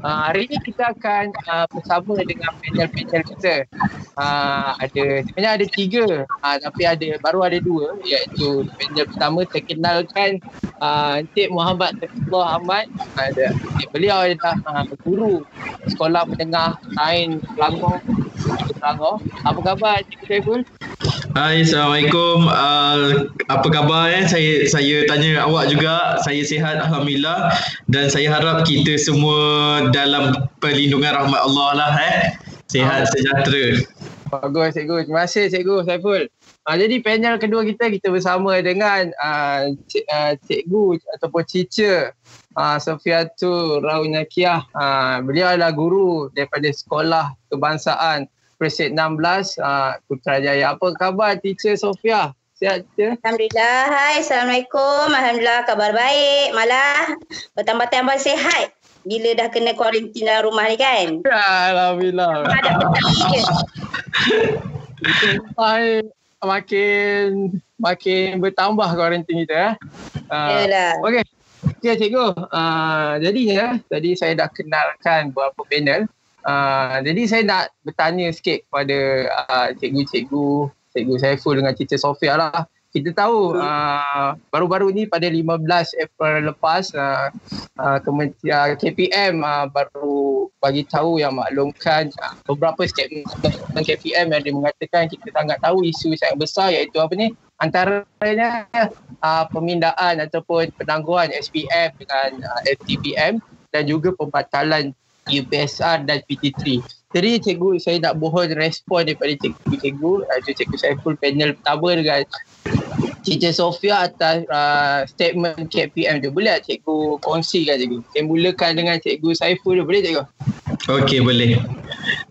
Uh, hari ini kita akan uh, bersama dengan panel-panel kita. Uh, ada sebenarnya ada tiga uh, tapi ada baru ada dua iaitu panel pertama saya kenalkan uh, Encik Muhammad Tafizullah Ahmad. Ada uh, beliau adalah uh, guru sekolah menengah sains Selangor. Selangor. Apa khabar Encik Saiful? Hai, Assalamualaikum. Uh, apa khabar eh? Saya saya tanya awak juga. Saya sihat alhamdulillah dan saya harap kita semua dalam perlindungan rahmat Allah lah eh. Sihat sejahtera. Bagus cikgu. Terima kasih cikgu Saiful. Uh, jadi panel kedua kita kita bersama dengan uh, cik, uh, cikgu ataupun teacher uh, Sofiatu Raunakiah. Uh, beliau adalah guru daripada sekolah kebangsaan Presid 16 uh, Putrajaya. Apa khabar teacher Sofia? Sihat je? Alhamdulillah. Hai, Assalamualaikum. Alhamdulillah kabar baik. Malah bertambah-tambah sihat bila dah kena kuarantin dalam rumah ni kan? Alhamdulillah. Ada Hai, makin makin bertambah kuarantin kita eh. Uh, Yalah. Okey. Okey cikgu. Uh, jadi ya, tadi saya dah kenalkan beberapa panel. Uh, jadi saya nak bertanya sikit kepada uh, cikgu-cikgu, cikgu Saiful dengan Cikgu Sofia lah. Kita tahu uh, baru-baru ni pada 15 April lepas uh, uh, Kementerian KPM uh, baru bagi tahu yang maklumkan uh, beberapa statement KPM yang dia mengatakan kita sangat tahu isu sangat besar iaitu apa ni antaranya uh, pemindaan ataupun penangguhan SPM dengan uh, FTPM dan juga pembatalan UPSR dan PT3. Jadi cikgu saya nak mohon respon daripada cikgu-cikgu iaitu cikgu Saiful panel pertama dengan Cikgu Sofia atas uh, statement KPM tu. Boleh tak cikgu kongsikan cikgu? Saya mulakan dengan cikgu Saiful. Boleh cikgu? Okey boleh.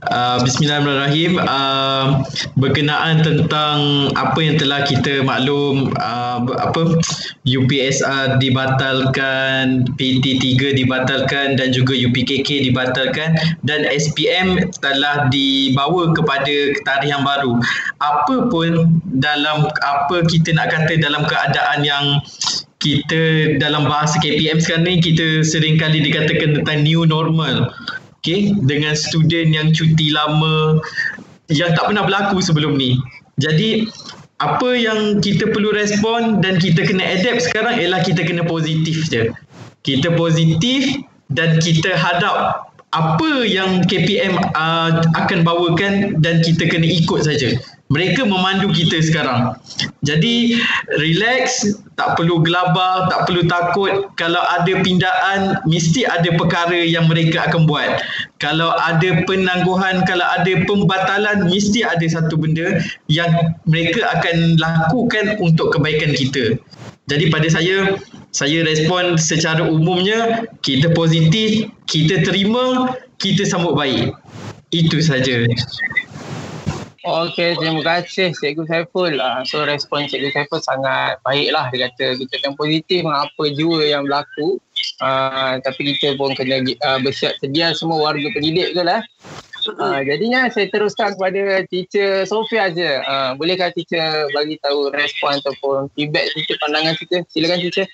Uh, Bismillahirrahmanirrahim. Uh, berkenaan tentang apa yang telah kita maklum uh, apa UPSR dibatalkan, PT3 dibatalkan dan juga UPKK dibatalkan dan SPM telah dibawa kepada tarikh yang baru. Apa pun dalam apa kita nak kata dalam keadaan yang kita dalam bahasa KPM sekarang ni kita sering kali dikatakan tentang new normal okay, dengan student yang cuti lama yang tak pernah berlaku sebelum ni. Jadi apa yang kita perlu respon dan kita kena adapt sekarang ialah kita kena positif je. Kita positif dan kita hadap apa yang KPM uh, akan bawakan dan kita kena ikut saja mereka memandu kita sekarang. Jadi relax, tak perlu gelabah, tak perlu takut. Kalau ada pindaan, mesti ada perkara yang mereka akan buat. Kalau ada penangguhan, kalau ada pembatalan, mesti ada satu benda yang mereka akan lakukan untuk kebaikan kita. Jadi pada saya, saya respon secara umumnya, kita positif, kita terima, kita sambut baik. Itu saja. Okey, terima kasih Cikgu Saiful. Uh, so respon Cikgu Saiful sangat baiklah. Dia kata kita yang positif apa jua yang berlaku. Uh, tapi kita pun kena uh, bersiap sedia semua warga pendidik ke lah. Uh, jadinya saya teruskan kepada teacher Sofia je. Uh, bolehkah teacher bagi tahu respon ataupun feedback teacher pandangan teacher? Silakan teacher.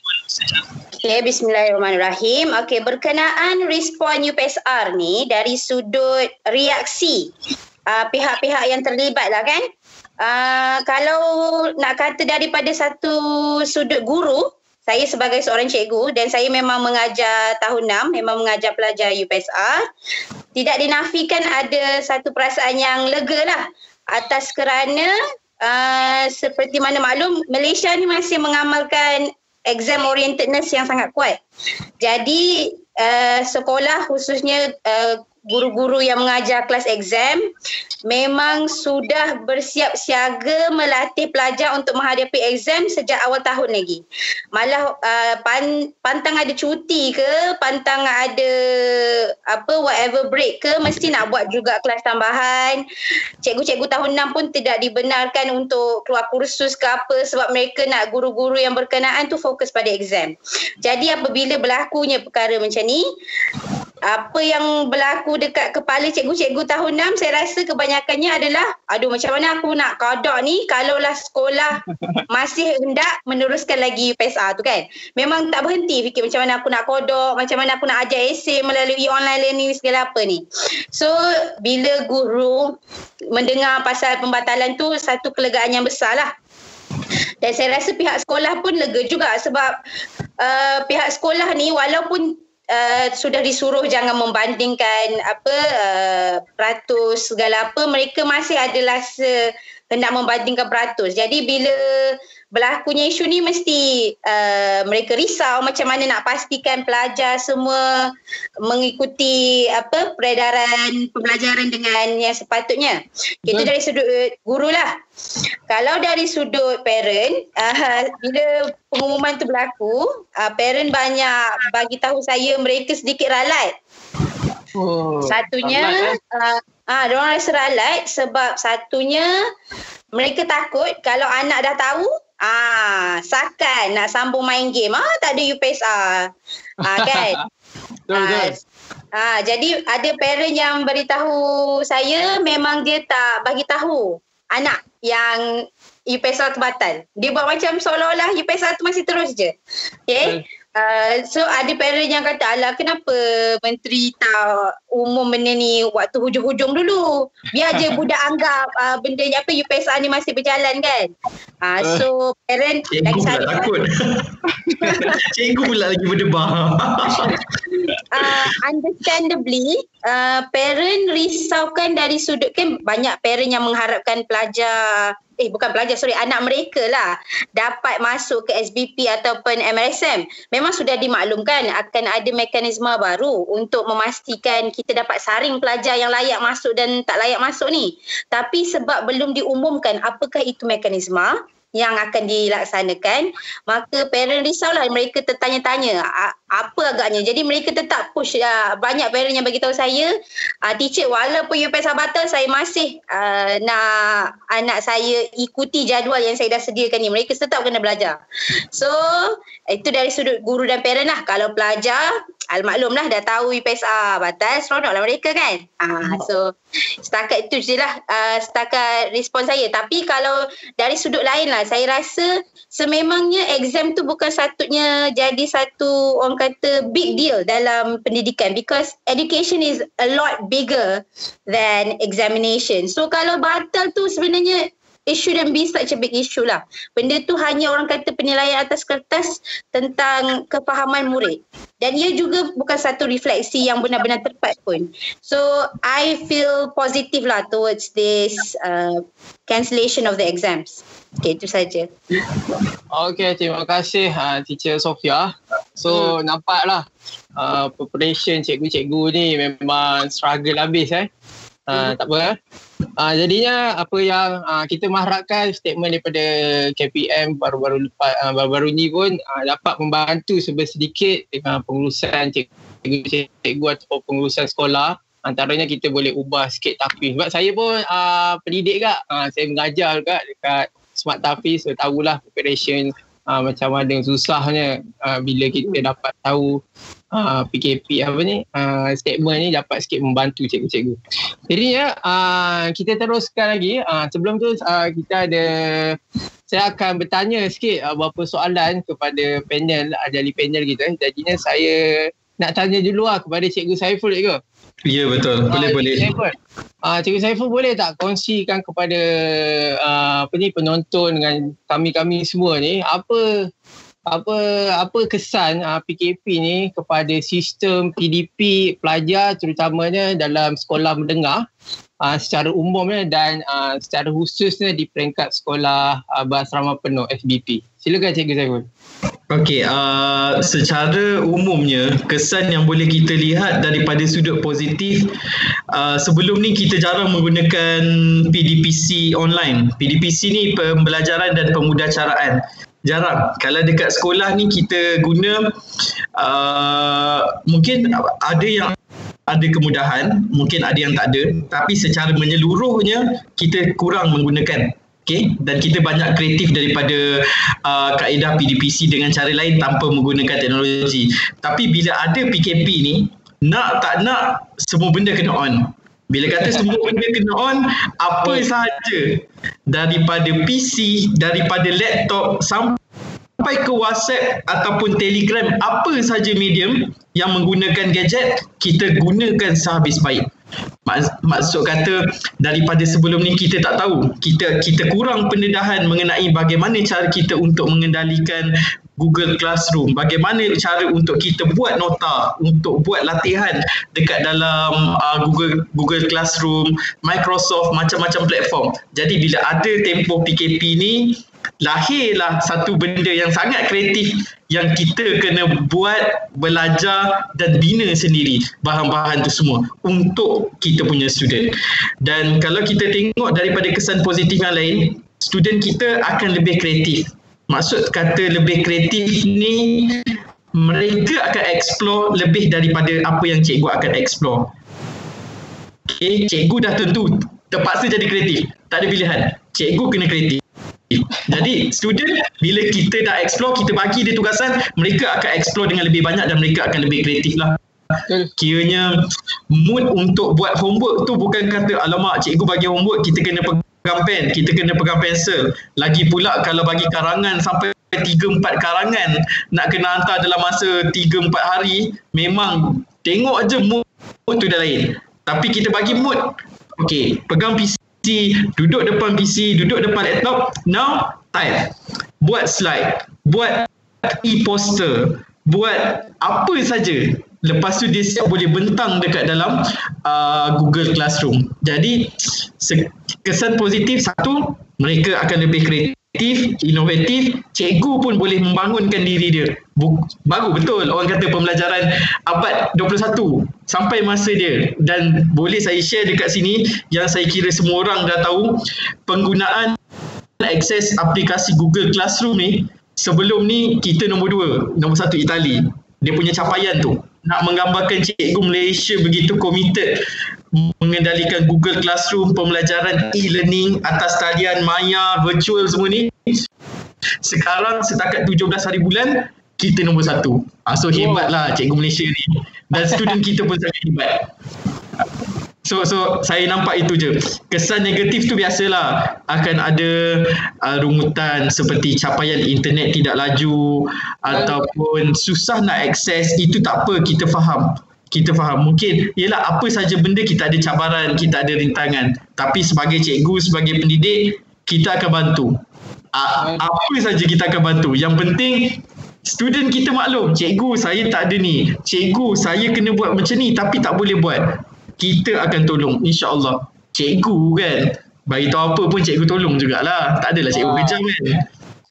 Okay, bismillahirrahmanirrahim. Okay, berkenaan respon UPSR ni dari sudut reaksi uh, pihak-pihak yang terlibat lah kan. Uh, kalau nak kata daripada satu sudut guru, saya sebagai seorang cikgu dan saya memang mengajar tahun 6, memang mengajar pelajar UPSR. Tidak dinafikan ada satu perasaan yang lega lah atas kerana uh, seperti mana maklum Malaysia ni masih mengamalkan exam orientedness yang sangat kuat. Jadi uh, sekolah khususnya uh, guru-guru yang mengajar kelas exam memang sudah bersiap siaga melatih pelajar untuk menghadapi exam sejak awal tahun lagi. Malah uh, pan, pantang ada cuti ke, pantang ada apa whatever break ke mesti nak buat juga kelas tambahan. Cikgu-cikgu tahun 6 pun tidak dibenarkan untuk keluar kursus ke apa sebab mereka nak guru-guru yang berkenaan tu fokus pada exam. Jadi apabila berlakunya perkara macam ni apa yang berlaku dekat kepala cikgu-cikgu tahun 6 saya rasa kebanyakannya adalah aduh macam mana aku nak kodok ni kalaulah sekolah masih hendak meneruskan lagi UPSR tu kan? Memang tak berhenti fikir macam mana aku nak kodok macam mana aku nak ajar esay melalui online learning segala apa ni. So bila guru mendengar pasal pembatalan tu satu kelegaan yang besar lah. Dan saya rasa pihak sekolah pun lega juga sebab uh, pihak sekolah ni walaupun uh, sudah disuruh jangan membandingkan apa uh, peratus segala apa mereka masih adalah se hendak membandingkan peratus. Jadi bila berlakunya isu ni mesti uh, mereka risau macam mana nak pastikan pelajar semua mengikuti apa peredaran pembelajaran dengan yang sepatutnya. Itu dari sudut guru lah. Kalau dari sudut parent, uh, bila pengumuman tu berlaku, uh, parent banyak bagi tahu saya mereka sedikit ralat. Oh, satunya, eh? uh, ah, uh, rasa ralat sebab satunya mereka takut kalau anak dah tahu Ah, sakan nak sambung main game. Ah, tak ada UPSR. Ah, kan? ah, ah, jadi ada parent yang beritahu saya memang dia tak bagi tahu anak yang UPSR tu batal. Dia buat macam seolah-olah UPSR tu masih terus je. Okay? Uh, so ada parent yang kata alah kenapa menteri tak umum benda ni waktu hujung-hujung dulu. Biar je budak anggap uh, benda ni apa UPSR ni masih berjalan kan? Uh, so parent cikgu lagi pula takut. cikgu pula lagi berdebar uh, understandably uh, parent risaukan dari sudut kan banyak parent yang mengharapkan pelajar eh bukan pelajar sorry anak mereka lah dapat masuk ke SBP ataupun MRSM memang sudah dimaklumkan akan ada mekanisme baru untuk memastikan kita dapat saring pelajar yang layak masuk dan tak layak masuk ni. Tapi sebab belum diumumkan apakah itu mekanisme yang akan dilaksanakan maka parent risaulah mereka tertanya-tanya apa agaknya? Jadi mereka tetap push uh, banyak parent yang bagi tahu saya uh, teacher walaupun UPS batal saya masih uh, nak anak saya ikuti jadual yang saya dah sediakan ni. Mereka tetap kena belajar. So itu dari sudut guru dan parent lah. Kalau pelajar Almaklum lah dah tahu UPSR batal seronok lah mereka kan? Uh, so setakat itu je lah uh, setakat respon saya. Tapi kalau dari sudut lain lah saya rasa sememangnya exam tu bukan satunya jadi satu orang kata big deal dalam pendidikan because education is a lot bigger than examination so kalau batal tu sebenarnya it shouldn't be such a big issue lah. Benda tu hanya orang kata penilaian atas kertas tentang kefahaman murid. Dan ia juga bukan satu refleksi yang benar-benar tepat pun. So, I feel positive lah towards this uh, cancellation of the exams. Okay, itu saja. Okay, terima kasih uh, Teacher Sofia. So, hmm. nampaklah uh, preparation cikgu-cikgu ni memang struggle habis eh. Uh, tak apa. Uh, jadinya apa yang uh, kita mengharapkan statement daripada KPM baru-baru lepas uh, baru-baru ni pun uh, dapat membantu sedikit dengan pengurusan cikgu-cikgu atau pengurusan sekolah antaranya kita boleh ubah sikit tafiz sebab saya pun uh, pendidik kak uh, saya mengajar juga dekat smart tafiz so tahulah preparation uh, macam mana susahnya uh, bila kita dapat tahu uh, PKP apa ni uh, statement ni dapat sikit membantu cikgu-cikgu. Jadi ya uh, kita teruskan lagi uh, sebelum tu uh, kita ada saya akan bertanya sikit uh, beberapa soalan kepada panel ahli panel kita. Jadinya saya nak tanya dulu lah kepada cikgu Saiful cikgu. Ya betul. Boleh uh, boleh. Saiful. Uh, cikgu Saiful boleh tak kongsikan kepada uh, apa ni penonton dengan kami-kami semua ni apa apa apa kesan uh, ah, PKP ni kepada sistem PDP pelajar terutamanya dalam sekolah menengah uh, secara umumnya dan uh, secara khususnya di peringkat sekolah uh, berasrama penuh SBP. Silakan Cikgu Zaiful. Okey, uh, secara umumnya kesan yang boleh kita lihat daripada sudut positif uh, sebelum ni kita jarang menggunakan PDPC online. PDPC ni pembelajaran dan pemudacaraan jarang. Kalau dekat sekolah ni kita guna uh, mungkin ada yang ada kemudahan, mungkin ada yang tak ada, tapi secara menyeluruhnya kita kurang menggunakan. Okay, dan kita banyak kreatif daripada uh, kaedah PDPC dengan cara lain tanpa menggunakan teknologi. Tapi bila ada PKP ni, nak tak nak semua benda kena on bila kata semua benda kena on apa sahaja daripada PC daripada laptop sampai ke WhatsApp ataupun Telegram apa sahaja medium yang menggunakan gadget kita gunakan sehabis baik maksud kata daripada sebelum ni kita tak tahu. Kita kita kurang pendedahan mengenai bagaimana cara kita untuk mengendalikan Google Classroom. Bagaimana cara untuk kita buat nota untuk buat latihan dekat dalam uh, Google Google Classroom Microsoft macam-macam platform. Jadi bila ada tempoh PKP ni lahirlah satu benda yang sangat kreatif yang kita kena buat, belajar dan bina sendiri bahan-bahan tu semua untuk kita punya student. Dan kalau kita tengok daripada kesan positif yang lain, student kita akan lebih kreatif. Maksud kata lebih kreatif ni, mereka akan explore lebih daripada apa yang cikgu akan explore. Okay, cikgu dah tentu terpaksa jadi kreatif. Tak ada pilihan. Cikgu kena kreatif. Jadi student bila kita dah explore kita bagi dia tugasan mereka akan explore dengan lebih banyak dan mereka akan lebih kreatif lah. Kiranya mood untuk buat homework tu bukan kata alamak cikgu bagi homework kita kena pegang pen, kita kena pegang pensel. Lagi pula kalau bagi karangan sampai 3-4 karangan nak kena hantar dalam masa 3-4 hari memang tengok aja mood, mood tu dah lain. Tapi kita bagi mood Okay, pegang PC duduk depan PC, duduk depan laptop, now type. Buat slide, buat e-poster, buat apa saja. Lepas tu dia siap boleh bentang dekat dalam uh, Google Classroom. Jadi kesan positif satu, mereka akan lebih kreatif kreatif, inovatif, cikgu pun boleh membangunkan diri dia. Baru betul orang kata pembelajaran abad 21 sampai masa dia dan boleh saya share dekat sini yang saya kira semua orang dah tahu penggunaan akses aplikasi Google Classroom ni sebelum ni kita nombor dua, nombor satu Itali. Dia punya capaian tu nak menggambarkan cikgu Malaysia begitu committed mengendalikan Google Classroom, pembelajaran e-learning atas talian maya, virtual semua ni. Sekarang setakat 17 hari bulan, kita nombor satu. Ha, so hebatlah cikgu Malaysia ni. Dan student kita pun sangat hebat. So so saya nampak itu je. Kesan negatif tu biasalah akan ada uh, rumutan seperti capaian internet tidak laju ataupun susah nak akses itu tak apa kita faham. Kita faham mungkin ialah apa saja benda kita ada cabaran, kita ada rintangan. Tapi sebagai cikgu, sebagai pendidik kita akan bantu. Apa saja kita akan bantu. Yang penting student kita maklum, cikgu saya tak ada ni. Cikgu saya kena buat macam ni tapi tak boleh buat kita akan tolong insyaAllah cikgu kan bagi tahu apa pun cikgu tolong jugalah tak adalah cikgu kejam kan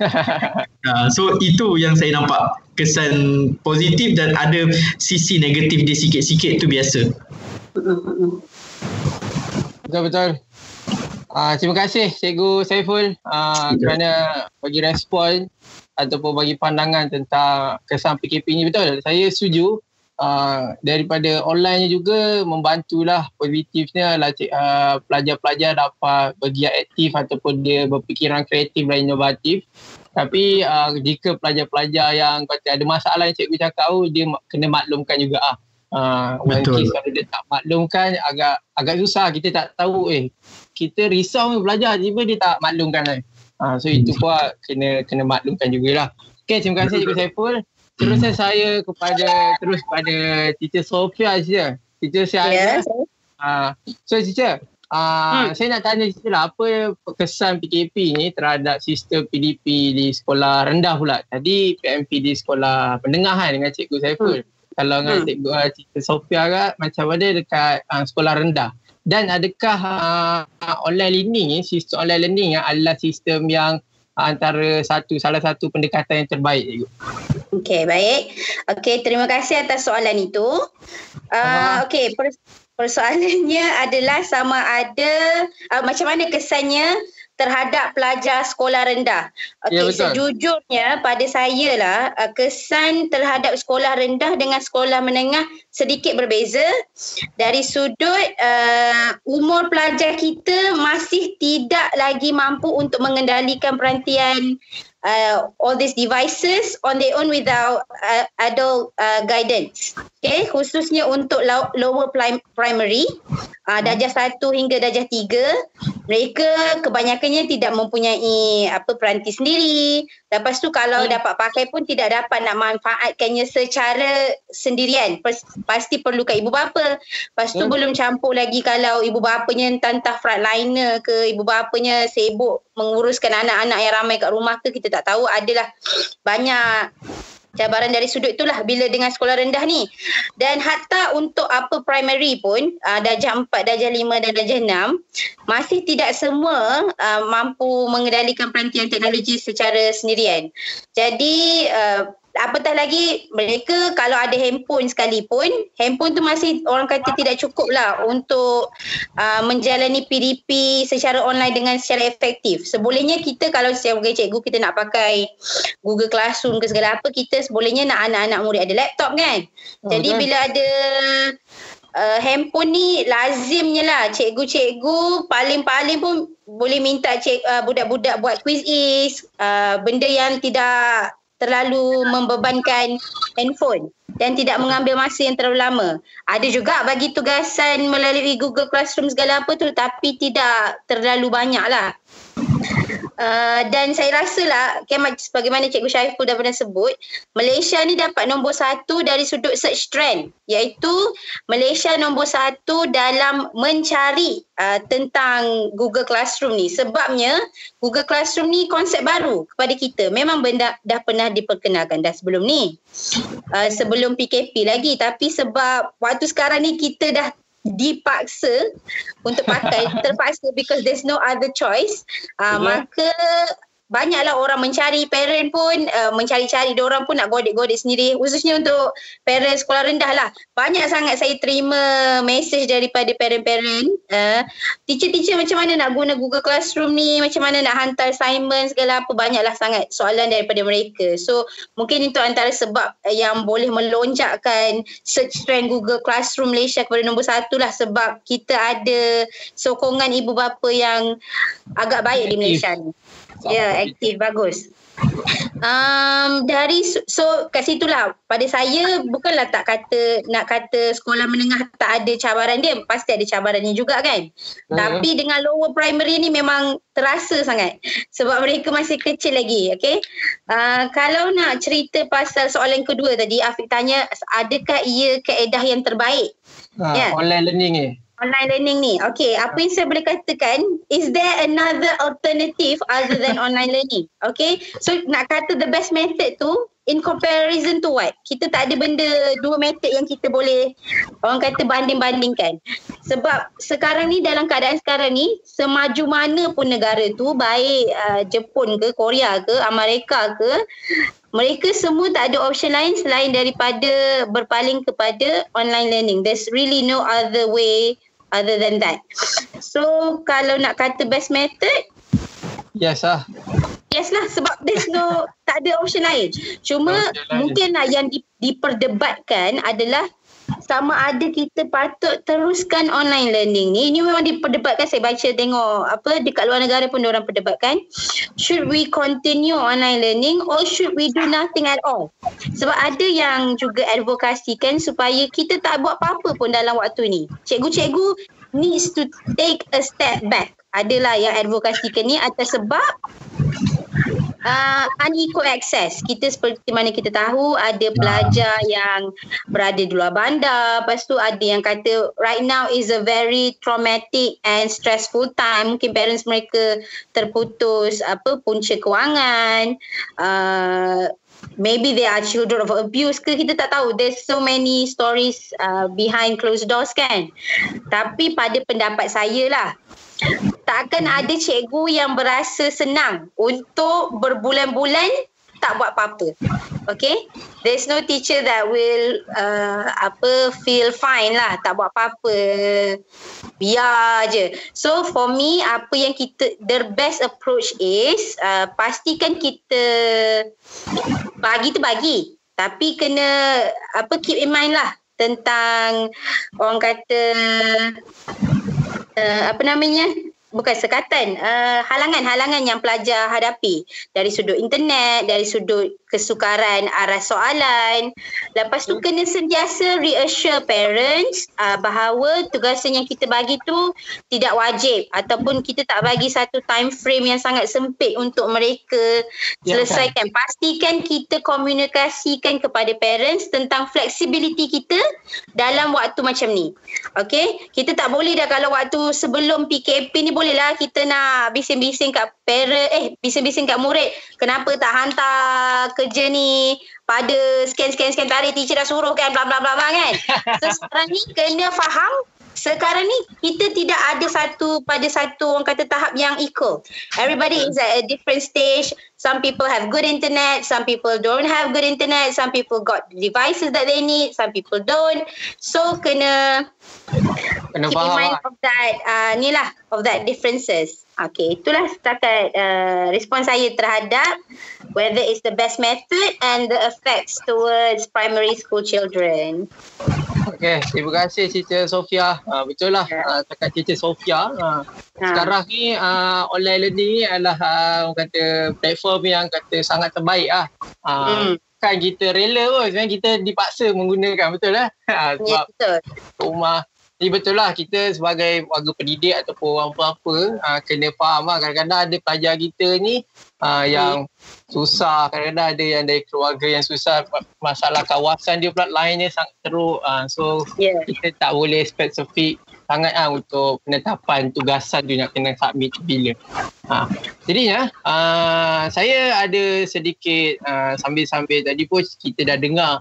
uh, so itu yang saya nampak kesan positif dan ada sisi negatif dia sikit-sikit tu biasa. Betul-betul. Uh, terima kasih cikgu Saiful uh, kerana bagi respon ataupun bagi pandangan tentang kesan PKP ni betul saya setuju uh, daripada online juga membantulah positifnya lah uh, pelajar-pelajar dapat bergiat aktif ataupun dia berfikiran kreatif dan inovatif tapi uh, jika pelajar-pelajar yang kata ada masalah yang cikgu cakap oh, dia kena maklumkan juga ah Uh, Betul. Kalau dia tak maklumkan agak agak susah kita tak tahu eh kita risau belajar tiba dia tak maklumkan lah. Uh, so itu pun kena kena maklumkan jugalah. Okay terima kasih Cikgu Saiful. Terus hmm. saya kepada terus kepada teacher Sofia saja. Teacher saya. Yes. Uh, so teacher, uh, hmm. saya nak tanya teacher lah apa kesan PKP ni terhadap sistem PDP di sekolah rendah pula. Tadi PMP di sekolah pendengahan dengan Cikgu Saiful. Hmm. Kalau dengan hmm. Cikgu uh, Teacher Sofia kan macam mana dekat uh, sekolah rendah. Dan adakah uh, online learning ni, sistem online learning yang adalah sistem yang antara satu salah satu pendekatan yang terbaik cikgu. Okey, baik. Okey, terima kasih atas soalan itu. Uh, Okey, persoalannya adalah sama ada uh, macam mana kesannya terhadap pelajar sekolah rendah. Okey, ya, sejujurnya pada saya lah uh, kesan terhadap sekolah rendah dengan sekolah menengah sedikit berbeza. Dari sudut uh, umur pelajar kita masih tidak lagi mampu untuk mengendalikan perantian uh, all these devices on their own without uh, adult uh, guidance. Okay, khususnya untuk lower primary, uh, darjah satu hingga darjah tiga, mereka kebanyakannya tidak mempunyai apa peranti sendiri. Lepas tu kalau hmm. dapat pakai pun tidak dapat nak manfaatkannya secara sendirian. Pasti perlukan ibu bapa. Lepas tu hmm. belum campur lagi kalau ibu bapanya entah frontliner ke, ibu bapanya sibuk menguruskan anak-anak yang ramai kat rumah ke, kita tak tahu. Adalah banyak cabaran dari sudut itulah bila dengan sekolah rendah ni. Dan hatta untuk apa primary pun, uh, darjah 4, darjah 5 dan darjah 6, masih tidak semua uh, mampu mengendalikan perantian teknologi secara sendirian. Jadi, uh, apatah lagi mereka kalau ada handphone sekalipun handphone tu masih orang kata tidak cukup lah untuk uh, menjalani PDP secara online dengan secara efektif sebolehnya kita kalau sebagai cikgu kita nak pakai Google Classroom ke segala apa kita sebolehnya nak anak-anak murid ada laptop kan jadi okay. bila ada uh, handphone ni lazimnya lah cikgu-cikgu paling-paling pun boleh minta cik, uh, budak-budak buat quiz is uh, benda yang tidak terlalu membebankan handphone dan tidak mengambil masa yang terlalu lama. Ada juga bagi tugasan melalui Google Classroom segala apa tu tapi tidak terlalu banyak lah. Uh, dan saya rasa lah okay, sebagaimana Cikgu Syaiful dah pernah sebut Malaysia ni dapat nombor satu dari sudut search trend iaitu Malaysia nombor satu dalam mencari uh, tentang Google Classroom ni. Sebabnya Google Classroom ni konsep baru kepada kita. Memang benda dah pernah diperkenalkan dah sebelum ni. Uh, sebelum PKP lagi. Tapi sebab waktu sekarang ni kita dah dipaksa untuk pakai terpaksa because there's no other choice uh, yeah. maka banyaklah orang mencari parent pun uh, mencari-cari dia orang pun nak godek-godek sendiri. Khususnya untuk parent sekolah rendah lah. Banyak sangat saya terima message daripada parent-parent uh, teacher-teacher macam mana nak guna Google Classroom ni? Macam mana nak hantar assignment segala apa? Banyaklah sangat soalan daripada mereka. So mungkin itu antara sebab yang boleh melonjakkan search trend Google Classroom Malaysia kepada nombor satu lah. Sebab kita ada sokongan ibu bapa yang agak baik di Malaysia ni Ya, yeah, aktif bagus. Um, dari so kat situlah pada saya bukanlah tak kata nak kata sekolah menengah tak ada cabaran dia pasti ada cabarannya juga kan? Uh-huh. tapi dengan lower primary ni memang terasa sangat. Sebab mereka masih kecil lagi okay uh, kalau nak cerita pasal soalan kedua tadi Afiq tanya adakah ia keedah yang terbaik? Uh, yeah. online learning ni online learning ni. Okay, apa yang saya boleh katakan, is there another alternative other than online learning? Okay, so nak kata the best method tu, in comparison to what? Kita tak ada benda dua method yang kita boleh orang kata banding-bandingkan. Sebab sekarang ni dalam keadaan sekarang ni, semaju mana pun negara tu, baik uh, Jepun ke, Korea ke, Amerika ke, mereka semua tak ada option lain selain daripada berpaling kepada online learning. There's really no other way other than that. So kalau nak kata best method, yes lah. Yes lah sebab there's no tak ada option lain. Cuma mungkin lah yang diperdebatkan adalah sama ada kita patut teruskan online learning ni. Ini memang diperdebatkan. Saya baca tengok apa dekat luar negara pun orang perdebatkan. Should we continue online learning or should we do nothing at all? Sebab ada yang juga advokasikan supaya kita tak buat apa-apa pun dalam waktu ni. Cikgu-cikgu needs to take a step back. Adalah yang advokasikan ni atas sebab uh, unequal access. Kita seperti mana kita tahu ada pelajar yang berada di luar bandar. Lepas tu ada yang kata right now is a very traumatic and stressful time. Mungkin parents mereka terputus apa punca kewangan. Uh, maybe they are children of abuse ke kita tak tahu there's so many stories uh, behind closed doors kan tapi pada pendapat saya lah takkan ada cikgu yang berasa senang untuk berbulan-bulan tak buat apa-apa. Okay? There's no teacher that will uh, apa feel fine lah. Tak buat apa-apa. Biar je. So for me, apa yang kita, the best approach is uh, pastikan kita bagi tu bagi. Tapi kena apa keep in mind lah tentang orang kata uh, apa namanya? Bukan sekatan uh, halangan-halangan yang pelajar hadapi. Dari sudut internet dari sudut kesukaran arah soalan. Lepas tu kena sentiasa reassure parents uh, bahawa tugasan yang kita bagi tu tidak wajib ataupun kita tak bagi satu time frame yang sangat sempit untuk mereka. Ya, selesaikan. kan. pastikan kita komunikasikan kepada parents tentang flexibility kita dalam waktu macam ni. Okey? Kita tak boleh dah kalau waktu sebelum PKP ni boleh lah kita nak bising-bising kat parent eh bising-bising kat murid. Kenapa tak hantar kerja ni pada scan-scan-scan tadi teacher dah suruh kan bla bla bla kan so sekarang ni kena faham sekarang ni kita tidak ada satu pada satu orang kata tahap yang equal. Everybody is at a different stage. Some people have good internet, some people don't have good internet, some people got devices that they need, some people don't. So kena kena keep in mind lah. of that uh, ni lah of that differences. Okay, itulah setakat uh, respon saya terhadap whether it's the best method and the effects towards primary school children. Okay, terima kasih Cica Sofia. Uh, betul lah, uh, setakat Cica Sofia. Uh, ha. Sekarang ni uh, online learning ni adalah uh, orang kata platform yang kata sangat terbaik lah. Uh, hmm. Kan kita rela pun, sebenarnya kita dipaksa menggunakan, betul lah. Uh, sebab ya, betul. rumah jadi betul lah kita sebagai warga pendidik ataupun orang apa-apa uh, kena faham lah kadang-kadang ada pelajar kita ni uh, yang susah kadang-kadang ada yang dari keluarga yang susah masalah kawasan dia pula lainnya sangat teruk uh, so yeah. kita tak boleh spesifik sangat lah untuk penetapan tugasan tu nak kena submit bila. Ha. Jadinya uh, saya ada sedikit uh, sambil-sambil tadi pun kita dah dengar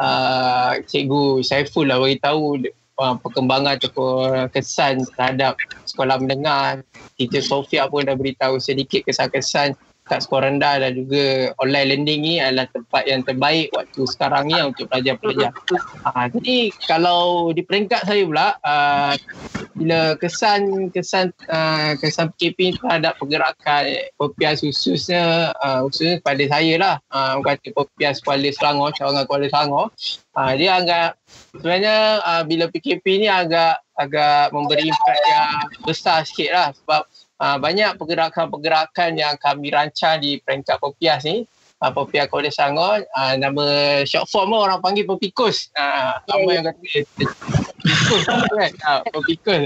uh, Cikgu Saiful lah beritahu uh, perkembangan ataupun kesan terhadap sekolah menengah. Teacher Sofia pun dah beritahu sedikit kesan-kesan kat sekolah rendah dan juga online learning ni adalah tempat yang terbaik waktu sekarang ni untuk pelajar-pelajar. Ha, jadi kalau di peringkat saya pula, uh, bila kesan kesan uh, kesan PKP terhadap pergerakan Popias khususnya uh, khususnya kepada saya lah, uh, kata Popias Kuala Selangor, cawangan Kuala Selangor, uh, dia agak sebenarnya uh, bila PKP ni agak agak memberi impact yang besar sikit lah sebab uh, banyak pergerakan-pergerakan yang kami rancang di peringkat Popias ni uh, Popias Kuala Sangor uh, nama short form orang panggil Popikus. Uh, yeah, yeah. yang kata Popikus kan? Uh, Popikus.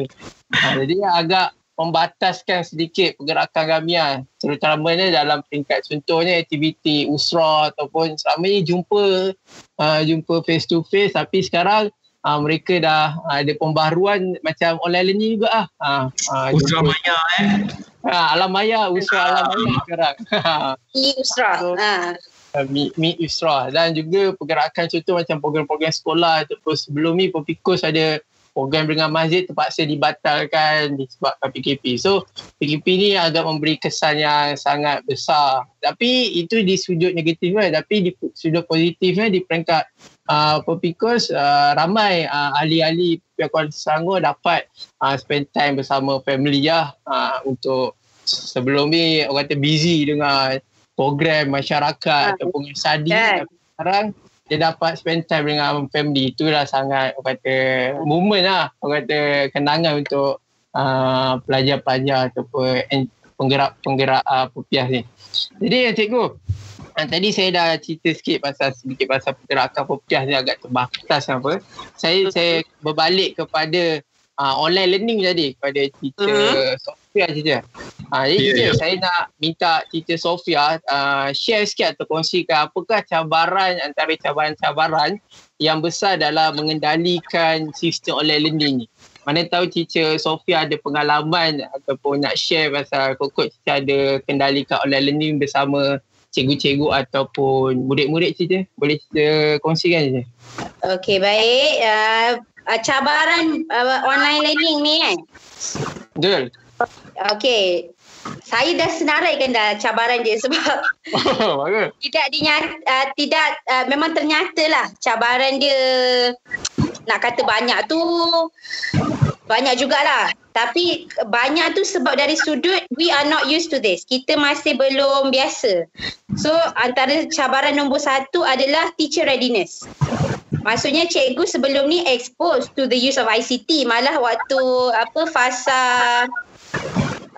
Uh, jadi agak membataskan sedikit pergerakan kami lah. terutamanya dalam peringkat contohnya aktiviti usra ataupun selama ni jumpa uh, jumpa face to face. Tapi sekarang uh, mereka dah uh, ada pembaharuan macam online learning juga ah. Uh, uh, Usra Maya eh. Ha, alam Maya, Usra Alam Maya sekarang. Mi Usra. So, ha. Mi, Mi Usra dan juga pergerakan contoh macam program-program sekolah ataupun sebelum ni Popikus ada program dengan masjid terpaksa dibatalkan disebabkan PKP. So PKP ni agak memberi kesan yang sangat besar. Tapi itu di sudut negatifnya tapi di sudut positifnya di peringkat uh, Popikos uh, ramai uh, ahli-ahli pihak Kuala Selangor dapat uh, spend time bersama family ya uh, untuk sebelum ni orang kata busy dengan program masyarakat ha. ataupun study kan. sekarang dia dapat spend time dengan family itulah sangat orang kata moment lah orang kata kenangan untuk uh, pelajar-pelajar ataupun penggerak-penggerak uh, pupiah ni jadi cikgu Ha, tadi saya dah cerita sikit pasal sedikit pasal pergerakan Popiah ni agak terbatas apa. Saya uh saya berbalik kepada uh, online learning tadi kepada teacher uh-huh. Sofia saja. Ha, jadi yeah, yeah. saya nak minta teacher Sofia uh, share sikit atau kongsikan apakah cabaran antara cabaran-cabaran yang besar dalam mengendalikan sistem online learning ni. Mana tahu teacher Sofia ada pengalaman ataupun nak share pasal kokot ada kendalikan online learning bersama cikgu-cikgu ataupun murid-murid saja boleh kita kongsikan saja. Okey baik uh, cabaran uh, online learning ni kan. Betul. Okey saya dah senaraikan dah cabaran dia sebab oh, tidak dinyat, uh, tidak uh, memang ternyata lah cabaran dia nak kata banyak tu banyak jugalah. Tapi banyak tu sebab dari sudut we are not used to this. Kita masih belum biasa. So antara cabaran nombor satu adalah teacher readiness. Maksudnya cikgu sebelum ni exposed to the use of ICT. Malah waktu apa fasa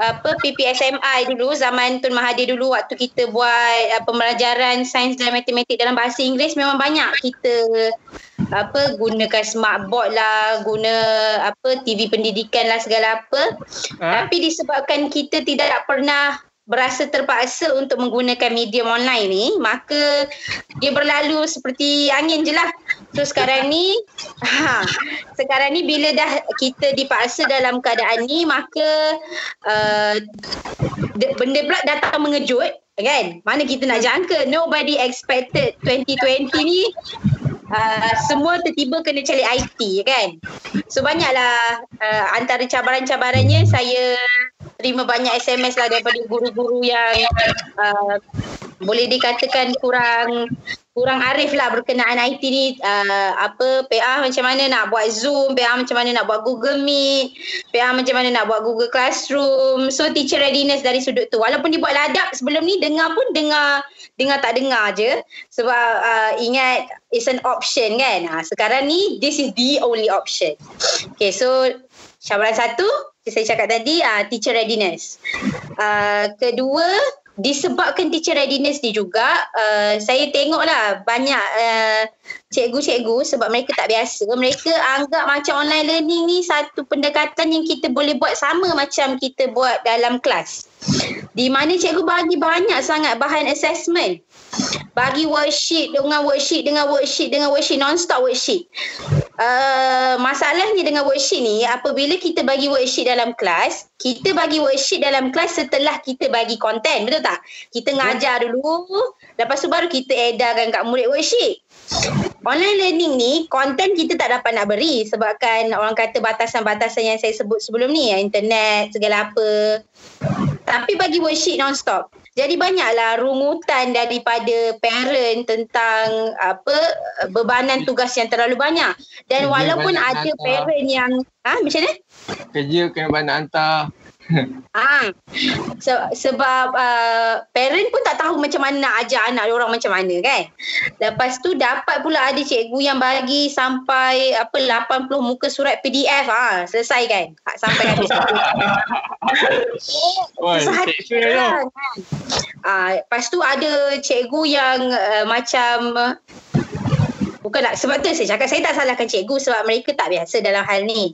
apa PPSMI dulu zaman Tun Mahathir dulu waktu kita buat uh, pembelajaran sains dan matematik dalam bahasa Inggeris memang banyak kita apa gunakan smart board lah guna apa TV pendidikan lah segala apa ha? tapi disebabkan kita tidak pernah berasa terpaksa untuk menggunakan medium online ni maka dia berlalu seperti angin je lah. So sekarang ni ha, sekarang ni bila dah kita dipaksa dalam keadaan ni maka uh, benda pula datang mengejut kan? Mana kita nak jangka? Nobody expected 2020 ni Uh, semua tiba-tiba kena cari IT kan. So banyaklah uh, antara cabaran-cabarannya saya terima banyak SMS lah daripada guru-guru yang uh, boleh dikatakan kurang kurang arif lah berkenaan IT ni uh, apa PA macam mana nak buat Zoom, PA macam mana nak buat Google Meet, PA macam mana nak buat Google Classroom. So teacher readiness dari sudut tu. Walaupun dibuat ladap sebelum ni dengar pun dengar dengar tak dengar je sebab uh, ingat it's an option kan. Ha, sekarang ni this is the only option. Okay so cabaran satu saya cakap tadi uh, teacher readiness. Uh, kedua disebabkan teacher readiness ni juga uh, saya tengoklah banyak uh, cikgu-cikgu sebab mereka tak biasa. Mereka anggap macam online learning ni satu pendekatan yang kita boleh buat sama macam kita buat dalam kelas. Di mana cikgu bagi banyak sangat bahan assessment bagi worksheet dengan worksheet dengan worksheet dengan worksheet non-stop worksheet uh, masalahnya dengan worksheet ni apabila kita bagi worksheet dalam kelas kita bagi worksheet dalam kelas setelah kita bagi konten betul tak? Kita ngajar dulu lepas tu baru kita edarkan kat murid worksheet online learning ni konten kita tak dapat nak beri sebabkan orang kata batasan-batasan yang saya sebut sebelum ni internet segala apa. Tapi bagi worksheet non-stop jadi banyaklah rungutan daripada parent tentang apa bebanan tugas yang terlalu banyak. Dan kerja walaupun ada hantar. parent yang ha, macam mana? Kerja kena banyak hantar. Ah, se- sebab uh, parent pun tak tahu macam mana nak ajar anak orang macam mana kan. Lepas tu dapat pula ada cikgu yang bagi sampai apa 80 muka surat PDF ah, selesai kan. Sampai habis. Wah, kan. Ah, lepas tu ada cikgu yang uh, macam Bukanlah sebab tu saya cakap saya tak salahkan cikgu sebab mereka tak biasa dalam hal ni.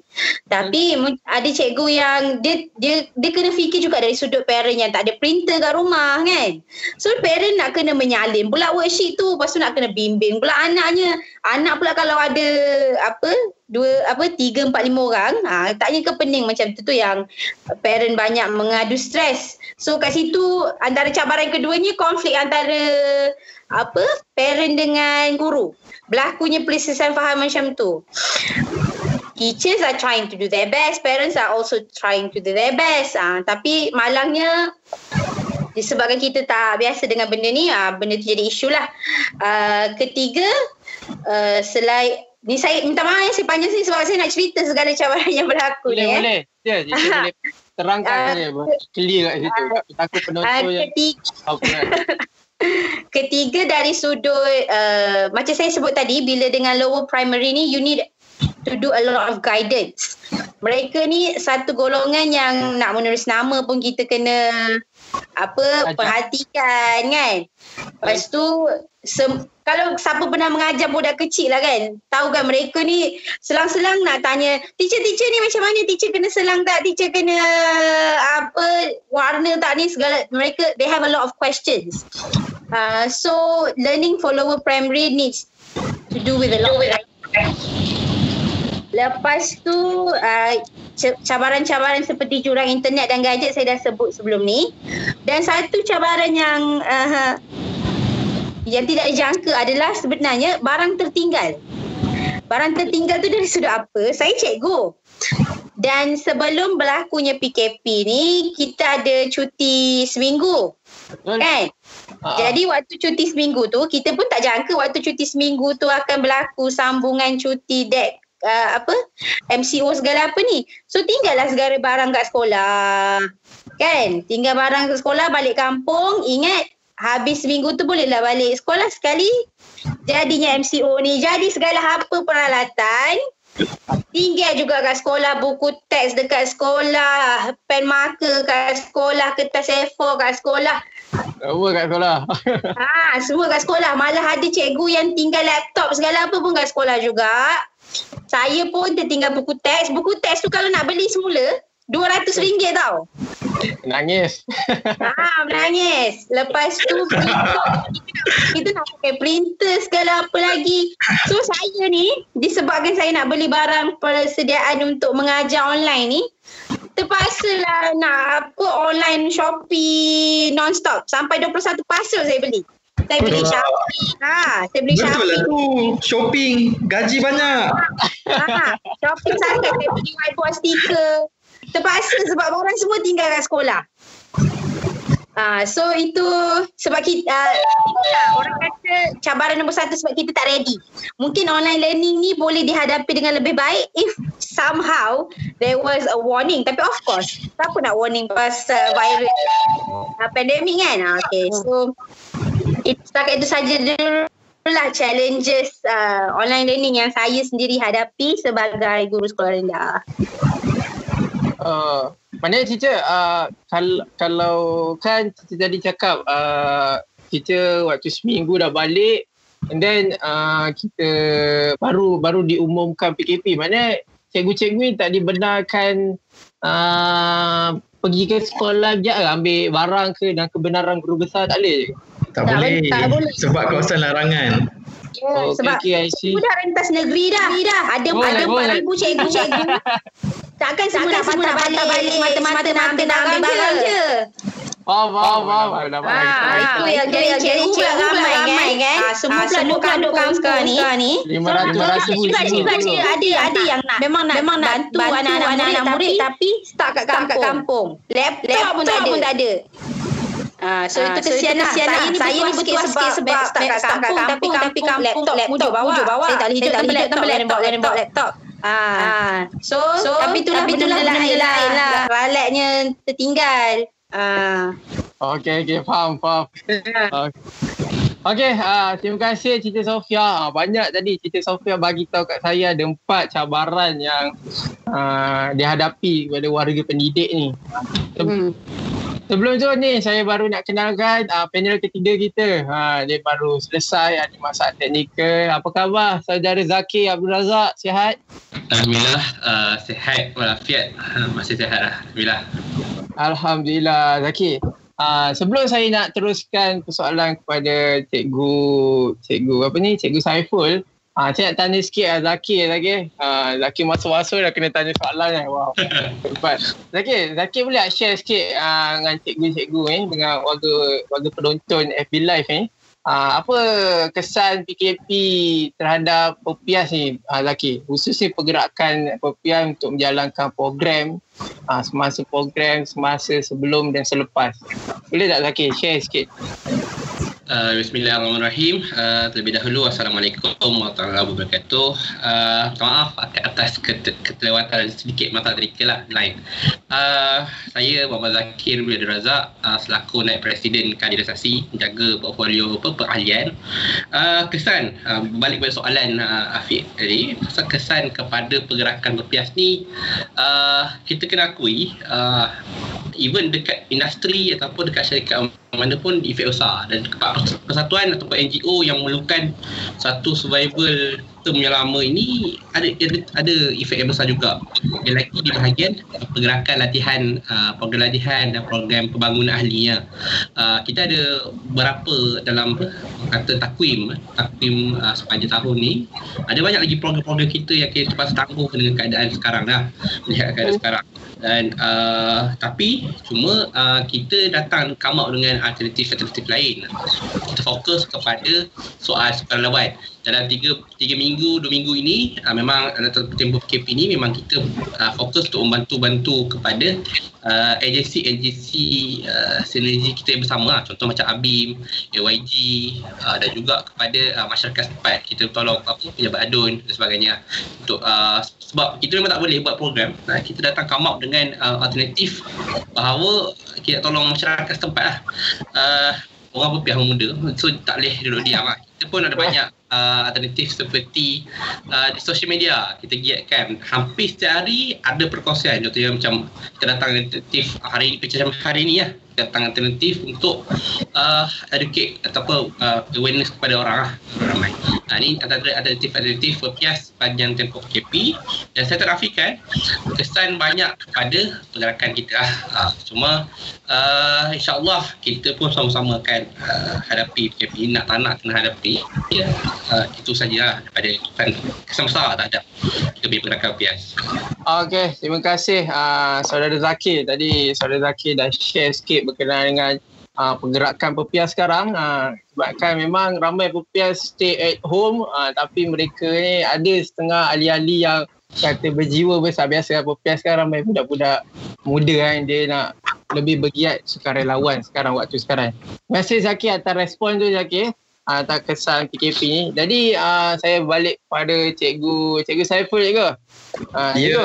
Tapi hmm. ada cikgu yang dia dia dia kena fikir juga dari sudut parent yang tak ada printer kat rumah kan. So parent nak kena menyalin pula worksheet tu lepas tu nak kena bimbing pula anaknya. Anak pula kalau ada apa dua apa tiga empat lima orang ha, taknya ke pening macam tu tu yang parent banyak mengadu stres so kat situ antara cabaran keduanya konflik antara apa parent dengan guru berlakunya perselisihan faham macam tu. Teachers are trying to do their best parents are also trying to do their best. Ah tapi malangnya disebabkan kita tak biasa dengan benda ni ah benda tu jadi isu lah. Uh, ketiga uh, selain ni saya minta maaf saya panjang sini sebab saya nak cerita segala cabaran yang berlaku boleh, ni boleh. eh. boleh. Ya, boleh terangkan uh, saja clear kat situ. uh, takut penonton uh, yang ketiga, ketiga dari sudut uh, macam saya sebut tadi bila dengan lower primary ni you need to do a lot of guidance. Mereka ni satu golongan yang nak menulis nama pun kita kena apa Ajak. perhatikan kan? Lepas tu sem- kalau siapa pernah mengajar budak kecil lah kan? Tahu kan mereka ni selang-selang nak tanya teacher-teacher ni macam mana? Teacher kena selang tak? Teacher kena apa warna tak ni? Segala mereka they have a lot of questions uh, so learning for lower primary needs to do with a lot Lepas tu uh, cabaran-cabaran seperti curang internet dan gadget saya dah sebut sebelum ni. Dan satu cabaran yang uh, yang tidak dijangka adalah sebenarnya barang tertinggal. Barang tertinggal tu dari sudut apa? Saya cikgu. Dan sebelum berlakunya PKP ni kita ada cuti seminggu. Kan? Uh-huh. Jadi waktu cuti seminggu tu kita pun tak jangka waktu cuti seminggu tu akan berlaku sambungan cuti dek uh, apa MCO segala apa ni. So tinggallah segala barang kat sekolah. Kan? Tinggal barang kat sekolah balik kampung. Ingat habis minggu tu bolehlah balik sekolah sekali. Jadinya MCO ni. Jadi segala apa peralatan Tinggal juga kat sekolah buku teks dekat sekolah, pen marker kat sekolah, kertas A4 kat sekolah. Semua kat sekolah. Ha, semua kat sekolah. Malah ada cikgu yang tinggal laptop segala apa pun kat sekolah juga. Saya pun tertinggal buku teks. Buku teks tu kalau nak beli semula, RM200 tau. Nangis. Ha, menangis. Lepas tu kita, kita nak pakai printer segala apa lagi. So saya ni disebabkan saya nak beli barang persediaan untuk mengajar online ni terpaksa lah nak apa online Shopee non-stop. Sampai 21 parcel saya beli. Saya beli. Shopee. Ha, saya beli Betul lah Shopee. tu. Shopping. Gaji banyak. Ha, Shopee sangat saya beli whiteboard stiker. Terpaksa sebab orang semua tinggal kat sekolah. Ah, so itu sebab kita uh, orang kata cabaran nombor satu sebab kita tak ready. Mungkin online learning ni boleh dihadapi dengan lebih baik if somehow there was a warning. Tapi of course, siapa nak warning pasal virus uh, pandemik kan? Ah, okay, so it, setakat itu saja dulu lah challenges uh, online learning yang saya sendiri hadapi sebagai guru sekolah rendah. Uh, mana teacher, uh, kalau, kalau kan teacher tadi cakap uh, kita waktu seminggu dah balik and then uh, kita baru baru diumumkan PKP. Mana cikgu-cikgu ni tak dibenarkan uh, pergi ke sekolah je ambil barang ke dan kebenaran guru besar tak boleh je. Tak, Tak boleh. boleh, tak boleh. Sebab kawasan larangan. Yeah, Oh, sebab okay, okay, see. Cikgu dah rentas negeri dah. dah. Ada Boleh, ada boleh. 4000 cikgu-cikgu. Takkan semua nak patah balik semata-mata nak ambil barang, barang je. Faham, faham, faham. Dah faham. Ha, itu yang jadi cikgu pula ramai kan. Semua pula duk kampung sekarang ni. ni. 500 ribu. Juga juga dia ada ada yang nak memang nak memang nak bantu anak-anak murid tapi stuck kat kampung. kampung. Laptop pun tak ada. Pun tak ada. Ah, so itu kesian lah. Saya ni saya ni bertuah sikit sebab stuck kat kampung tapi kampung laptop laptop mujuk bawa. Saya tak boleh hidup tanpa laptop laptop laptop laptop. Ah, so, so tapi itulah tapi itulah benda lain lah. Ralatnya tertinggal. Ah. Okey, okey. Faham, faham. Okey, okay, uh, terima kasih Cita Sofia. Uh, banyak tadi Cita Sofia bagi tahu kat saya ada empat cabaran yang uh, dihadapi kepada warga pendidik ni. Hmm. Sebelum tu ni saya baru nak kenalkan uh, panel ketiga kita. Ha, dia baru selesai ada masalah teknikal. Apa khabar saudara Zaki Abdul Razak? Sihat? Alhamdulillah uh, sihat walafiat uh, masih sihat lah Alhamdulillah Alhamdulillah Zaki. Uh, sebelum saya nak teruskan persoalan kepada cikgu cikgu apa ni cikgu Saiful Ah, saya nak tanya sikit lah Zaki Zaki. Ah, Zaki masuk-masuk dah kena tanya soalan kan. Wow. Cepat. Zaki, Zaki boleh tak share sikit ah, dengan cikgu-cikgu ni dengan warga warga penonton FB Live ni. Ah, apa kesan PKP terhadap Popias ni ah, Zaki? Khususnya pergerakan Popias untuk menjalankan program ah, semasa program, semasa sebelum dan selepas. Boleh tak Zaki share sikit? Uh, Bismillahirrahmanirrahim. Uh, Terlebih dahulu Assalamualaikum Warahmatullahi Wabarakatuh. Uh, maaf atas ket- keterlewatan sedikit mata terika lah live uh, Saya Muhammad Zakir Abdul Razak uh, Selaku Naib Presiden Kandidasasi Menjaga portfolio apa, perahlian uh, Kesan uh, Balik pada soalan uh, Afiq tadi. Pasal kesan kepada pergerakan berpias ni uh, Kita kena akui uh, Even dekat industri Ataupun dekat syarikat mana pun efek besar dan persatuan atau NGO yang memerlukan satu survival term yang lama ini ada ada, ada efek yang besar juga. Yang lagi di bahagian pergerakan latihan uh, program latihan dan program pembangunan ahlinya. Uh, kita ada berapa dalam kata takwim takwim uh, sepanjang tahun ni. Ada banyak lagi program-program kita yang kita terpaksa tangguh dengan keadaan sekarang dah melihat keadaan sekarang. Dan uh, tapi cuma uh, kita datang come out dengan alternatif-alternatif lain. Kita fokus kepada soal sukarelawan dalam tiga, tiga minggu, dua minggu ini uh, memang dalam tempoh PKP ini memang kita uh, fokus untuk membantu-bantu kepada uh, agensi-agensi uh, sinergi kita yang bersama lah. contoh macam ABIM, AYG uh, dan juga kepada uh, masyarakat setempat. Kita tolong apa pejabat adun dan sebagainya. Untuk uh, sebab kita memang tak boleh buat program uh, kita datang come up dengan uh, alternatif bahawa kita tolong masyarakat setempat lah. Uh, orang berpihak muda so tak boleh duduk diam lah. Kita pun ada banyak uh, alternatif seperti uh, di social media. Kita giatkan hampir setiap hari ada perkongsian. Contohnya macam kita datang alternatif hari ini macam hari ini ya datang alternatif untuk uh, educate ataupun uh, awareness kepada orang lah ramai. Ha, ini antara alternatif-alternatif pepias panjang tempoh KP dan saya terafikan kesan banyak kepada pergerakan kita lah. Ha, cuma uh, insyaAllah kita pun sama-sama akan uh, hadapi PKP nak tak nak kena hadapi ya, uh, itu sajalah daripada kan kesan besar tak ada kita beri pergerakan PPS Okey, terima kasih uh, Saudara Zakir. Tadi Saudara Zakir dah share sikit berkenaan dengan uh, pergerakan pepias sekarang. Uh, sebabkan memang ramai pepias stay at home uh, tapi mereka ni ada setengah ahli-ahli yang kata berjiwa besar. Biasa pepias sekarang ramai budak-budak muda kan. Dia nak lebih bergiat sukarelawan sekarang waktu sekarang. Terima kasih Zakir atas respon tu Zakir. Uh, tak kesan PKP ni. Jadi uh, saya balik pada cikgu, cikgu Saiful cikgu. Uh, ya. Cikgu,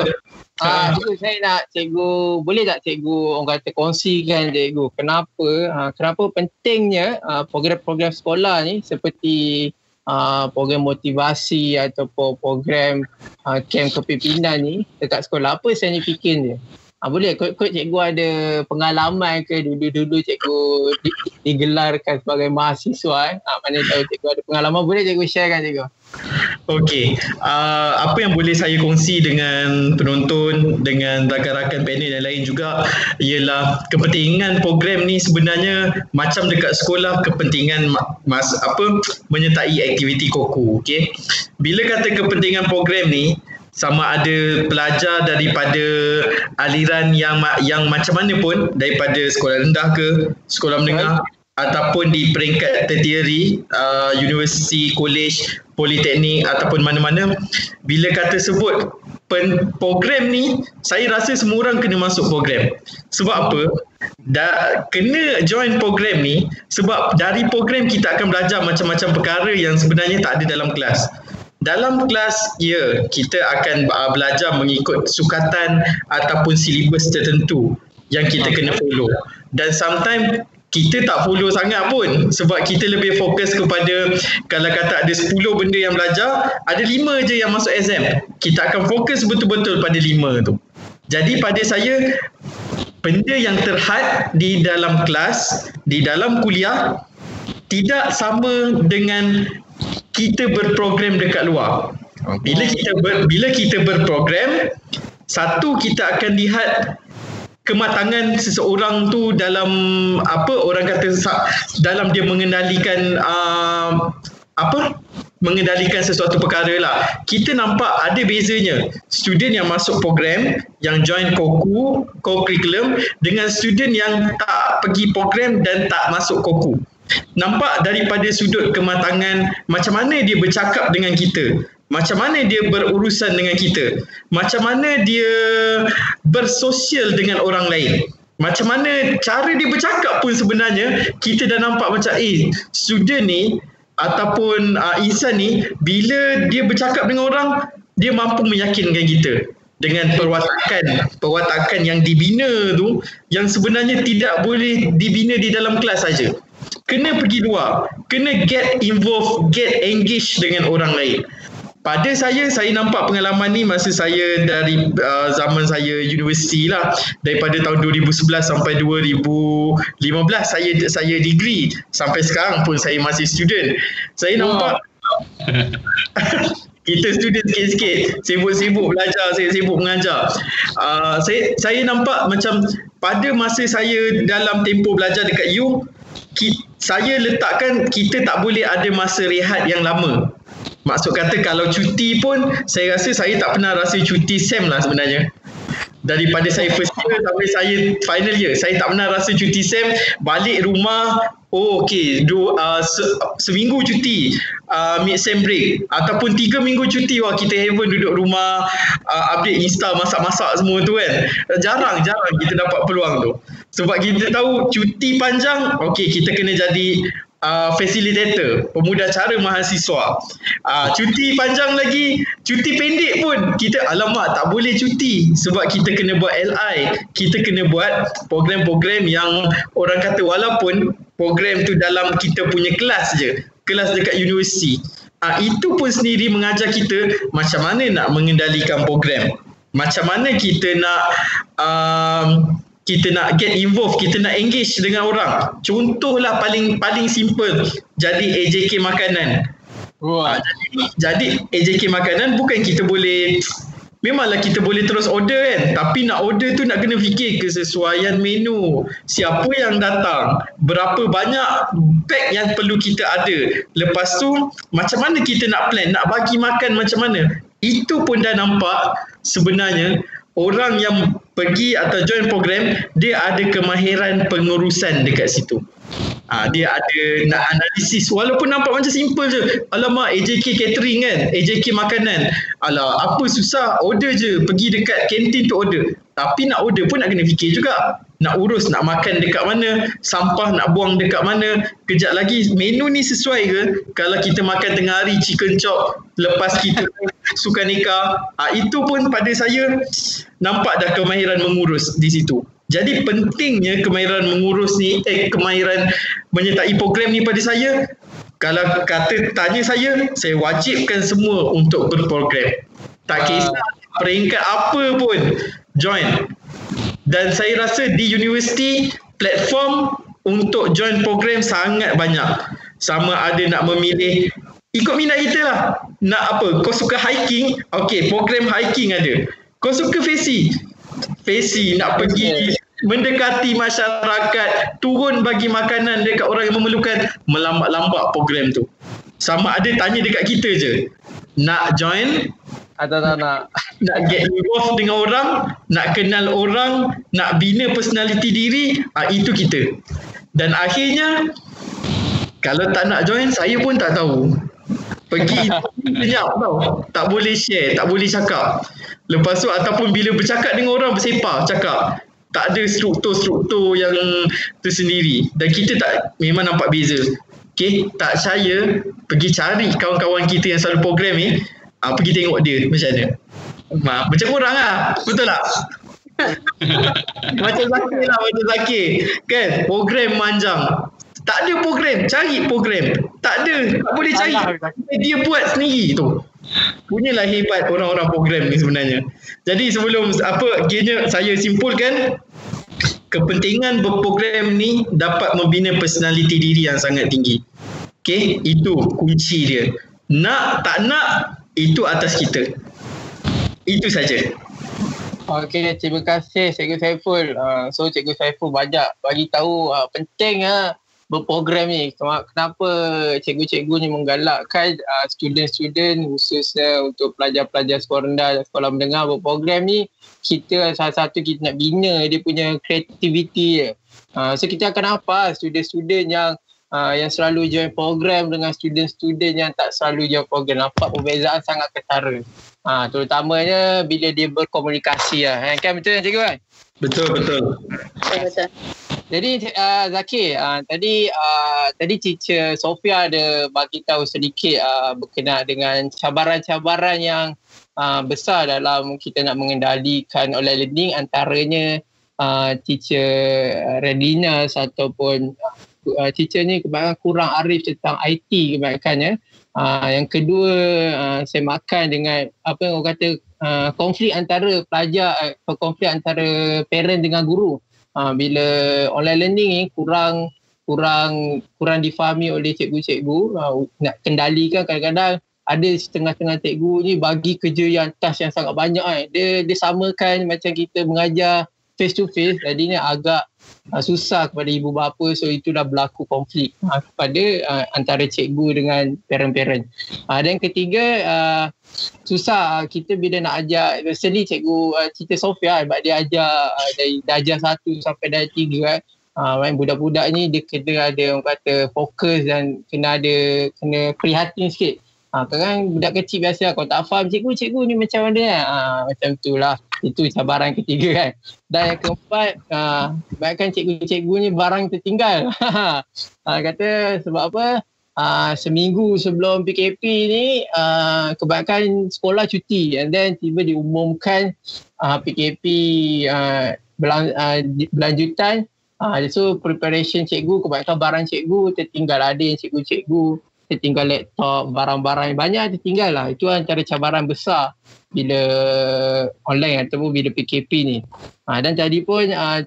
uh, cikgu saya nak cikgu, boleh tak cikgu orang kata kongsikan cikgu kenapa, uh, kenapa pentingnya uh, program-program sekolah ni seperti uh, program motivasi ataupun program uh, camp kepimpinan ni dekat sekolah. Apa signifikan dia? Ha, boleh kot-kot cikgu ada pengalaman ke dulu-dulu cikgu digelarkan sebagai mahasiswa eh? Ha, mana tahu cikgu ada pengalaman boleh cikgu sharekan cikgu. Okey, uh, apa yang boleh saya kongsi dengan penonton, dengan rakan-rakan panel yang lain juga ialah kepentingan program ni sebenarnya macam dekat sekolah kepentingan mas apa menyertai aktiviti koku, okey. Bila kata kepentingan program ni sama ada pelajar daripada aliran yang yang macam mana pun daripada sekolah rendah ke sekolah menengah ataupun di peringkat tertiary uh, universiti college politeknik ataupun mana-mana bila kata sebut pen, program ni saya rasa semua orang kena masuk program. Sebab apa? Dah kena join program ni sebab dari program kita akan belajar macam-macam perkara yang sebenarnya tak ada dalam kelas. Dalam kelas ya kita akan uh, belajar mengikut sukatan ataupun silibus tertentu yang kita kena follow. Dan sometimes kita tak follow sangat pun. Sebab kita lebih fokus kepada kalau kata ada 10 benda yang belajar ada 5 je yang masuk exam. Kita akan fokus betul-betul pada 5 tu. Jadi pada saya benda yang terhad di dalam kelas di dalam kuliah tidak sama dengan kita berprogram dekat luar. Bila kita ber, bila kita berprogram, satu kita akan lihat kematangan seseorang tu dalam apa orang kata dalam dia mengendalikan uh, apa mengendalikan sesuatu perkara lah. Kita nampak ada bezanya student yang masuk program yang join koku, co-curriculum dengan student yang tak pergi program dan tak masuk koku nampak daripada sudut kematangan macam mana dia bercakap dengan kita macam mana dia berurusan dengan kita? Macam mana dia bersosial dengan orang lain? Macam mana cara dia bercakap pun sebenarnya kita dah nampak macam eh student ni ataupun uh, insan ni bila dia bercakap dengan orang dia mampu meyakinkan kita dengan perwatakan perwatakan yang dibina tu yang sebenarnya tidak boleh dibina di dalam kelas saja. Kena pergi luar kena get involved get engaged dengan orang lain pada saya saya nampak pengalaman ni masa saya dari uh, zaman saya universiti lah. Daripada tahun 2011 sampai 2015 saya saya degree. Sampai sekarang pun saya masih student. Saya nampak kita student sikit-sikit. Sibuk-sibuk belajar saya sibuk mengajar. Uh, saya saya nampak macam pada masa saya dalam tempoh belajar dekat U saya letakkan kita tak boleh ada masa rehat yang lama. Maksud kata kalau cuti pun saya rasa saya tak pernah rasa cuti SEM lah sebenarnya. Daripada saya first year sampai saya final year, saya tak pernah rasa cuti SEM, balik rumah, oh okey, uh, se- seminggu cuti uh, mid SEM break ataupun tiga minggu cuti wah kita heaven duduk rumah uh, update Insta masak-masak semua tu kan. Jarang-jarang kita dapat peluang tu. Sebab kita tahu cuti panjang, okey kita kena jadi uh, facilitator, pemuda cara mahasiswa. Uh, cuti panjang lagi, cuti pendek pun kita alamak tak boleh cuti sebab kita kena buat LI, kita kena buat program-program yang orang kata walaupun program tu dalam kita punya kelas je, kelas dekat universiti. uh, itu pun sendiri mengajar kita macam mana nak mengendalikan program macam mana kita nak um, kita nak get involved, kita nak engage dengan orang. Contohlah paling paling simple jadi AJK makanan. Wah. Uh, jadi, jadi AJK makanan bukan kita boleh memanglah kita boleh terus order kan tapi nak order tu nak kena fikir kesesuaian menu siapa yang datang berapa banyak pack yang perlu kita ada lepas tu macam mana kita nak plan nak bagi makan macam mana itu pun dah nampak sebenarnya orang yang pergi atau join program dia ada kemahiran pengurusan dekat situ. Ha, dia ada nak analisis. Walaupun nampak macam simple je. Alamak AJK catering kan? AJK makanan. Alah apa susah? Order je. Pergi dekat kantin tu order. Tapi nak order pun nak kena fikir juga nak urus nak makan dekat mana sampah nak buang dekat mana kejap lagi menu ni sesuai ke kalau kita makan tengah hari chicken chop lepas kita suka nikah ha, itu pun pada saya nampak dah kemahiran mengurus di situ jadi pentingnya kemahiran mengurus ni, eh kemahiran menyertai program ni pada saya, kalau kata tanya saya, saya wajibkan semua untuk berprogram. Tak kisah peringkat apa pun, join. Dan saya rasa di universiti, platform untuk join program sangat banyak. Sama ada nak memilih, ikut minat kita lah. Nak apa, kau suka hiking, okay, program hiking ada. Kau suka fesi, Fesi nak pergi mendekati masyarakat, turun bagi makanan dekat orang yang memerlukan, melambat-lambat program tu. Sama ada tanya dekat kita je. Nak join? Atau tak nak? Nak get involved dengan orang, nak kenal orang, nak bina personality diri, ah itu kita. Dan akhirnya, kalau tak nak join, saya pun tak tahu. Pergi senyap tau. Tak boleh share, tak boleh cakap. Lepas tu ataupun bila bercakap dengan orang bersepah cakap tak ada struktur-struktur yang tersendiri dan kita tak memang nampak beza. Okay, tak saya pergi cari kawan-kawan kita yang selalu program ni, uh, pergi tengok dia macam mana. Ma, macam kurang lah, betul tak? macam Zakir lah, macam Zakir. Kan, program manjang. Tak ada program, cari program. Tak ada, tak boleh cari. Dia buat sendiri tu. Punyalah hebat orang-orang program ni sebenarnya. Jadi sebelum apa kiranya saya simpulkan kepentingan berprogram ni dapat membina personality diri yang sangat tinggi. Okay, itu kunci dia. Nak tak nak itu atas kita. Itu saja. Okey, terima kasih Cikgu Saiful. Uh, so Cikgu Saiful banyak bagi tahu uh, penting uh, berprogram ni kenapa cikgu-cikgu ni menggalakkan uh, student-student khususnya untuk pelajar-pelajar sekolah rendah dan sekolah menengah berprogram ni kita salah satu kita nak bina dia punya creativity dia uh, so kita akan apa student-student yang uh, yang selalu join program dengan student-student yang tak selalu join program. Nampak perbezaan sangat ketara. Uh, terutamanya bila dia berkomunikasi lah. kan betul cikgu kan? Betul betul. Betul jadi uh, Zakir, uh, tadi uh, tadi teacher Sofia ada bagi tahu sedikit uh, berkenaan dengan cabaran-cabaran yang uh, besar dalam kita nak mengendalikan online learning antaranya uh, teacher readiness ataupun uh, teacher ni kebanyakan kurang arif tentang IT kebanyakannya. Uh, yang kedua uh, saya makan dengan apa yang orang kata uh, konflik antara pelajar uh, konflik antara parent dengan guru ha, bila online learning ni kurang kurang kurang difahami oleh cikgu-cikgu ha, nak kendalikan kadang-kadang ada setengah-setengah cikgu ni bagi kerja yang task yang sangat banyak kan. Dia dia samakan macam kita mengajar face to face jadinya agak uh, susah kepada ibu bapa so itu dah berlaku konflik uh, kepada uh, antara cikgu dengan parent-parent. Uh, dan ketiga uh, susah kita bila nak ajar recently cikgu uh, cerita Sofia sebab dia ajar uh, dari darjah satu sampai darjah tiga kan. Uh, budak-budak ni dia kena ada orang kata fokus dan kena ada kena prihatin sikit. Ha, kan budak kecil biasa kalau tak faham cikgu, cikgu ni macam mana ha, macam tu lah. Itu cabaran ketiga kan. Dan yang keempat, ha, kebanyakan cikgu-cikgu ni barang tertinggal. ha, kata sebab apa? Ha, seminggu sebelum PKP ni, ha, kebanyakan sekolah cuti. And then tiba diumumkan ha, PKP ha, belang, ha, berlanjutan. Ha, so preparation cikgu, kebanyakan barang cikgu tertinggal. Ada yang cikgu-cikgu tertinggal laptop, barang-barang yang banyak tertinggal lah. Itu antara cabaran besar bila online ataupun bila PKP ni. Ha, dan tadi pun uh,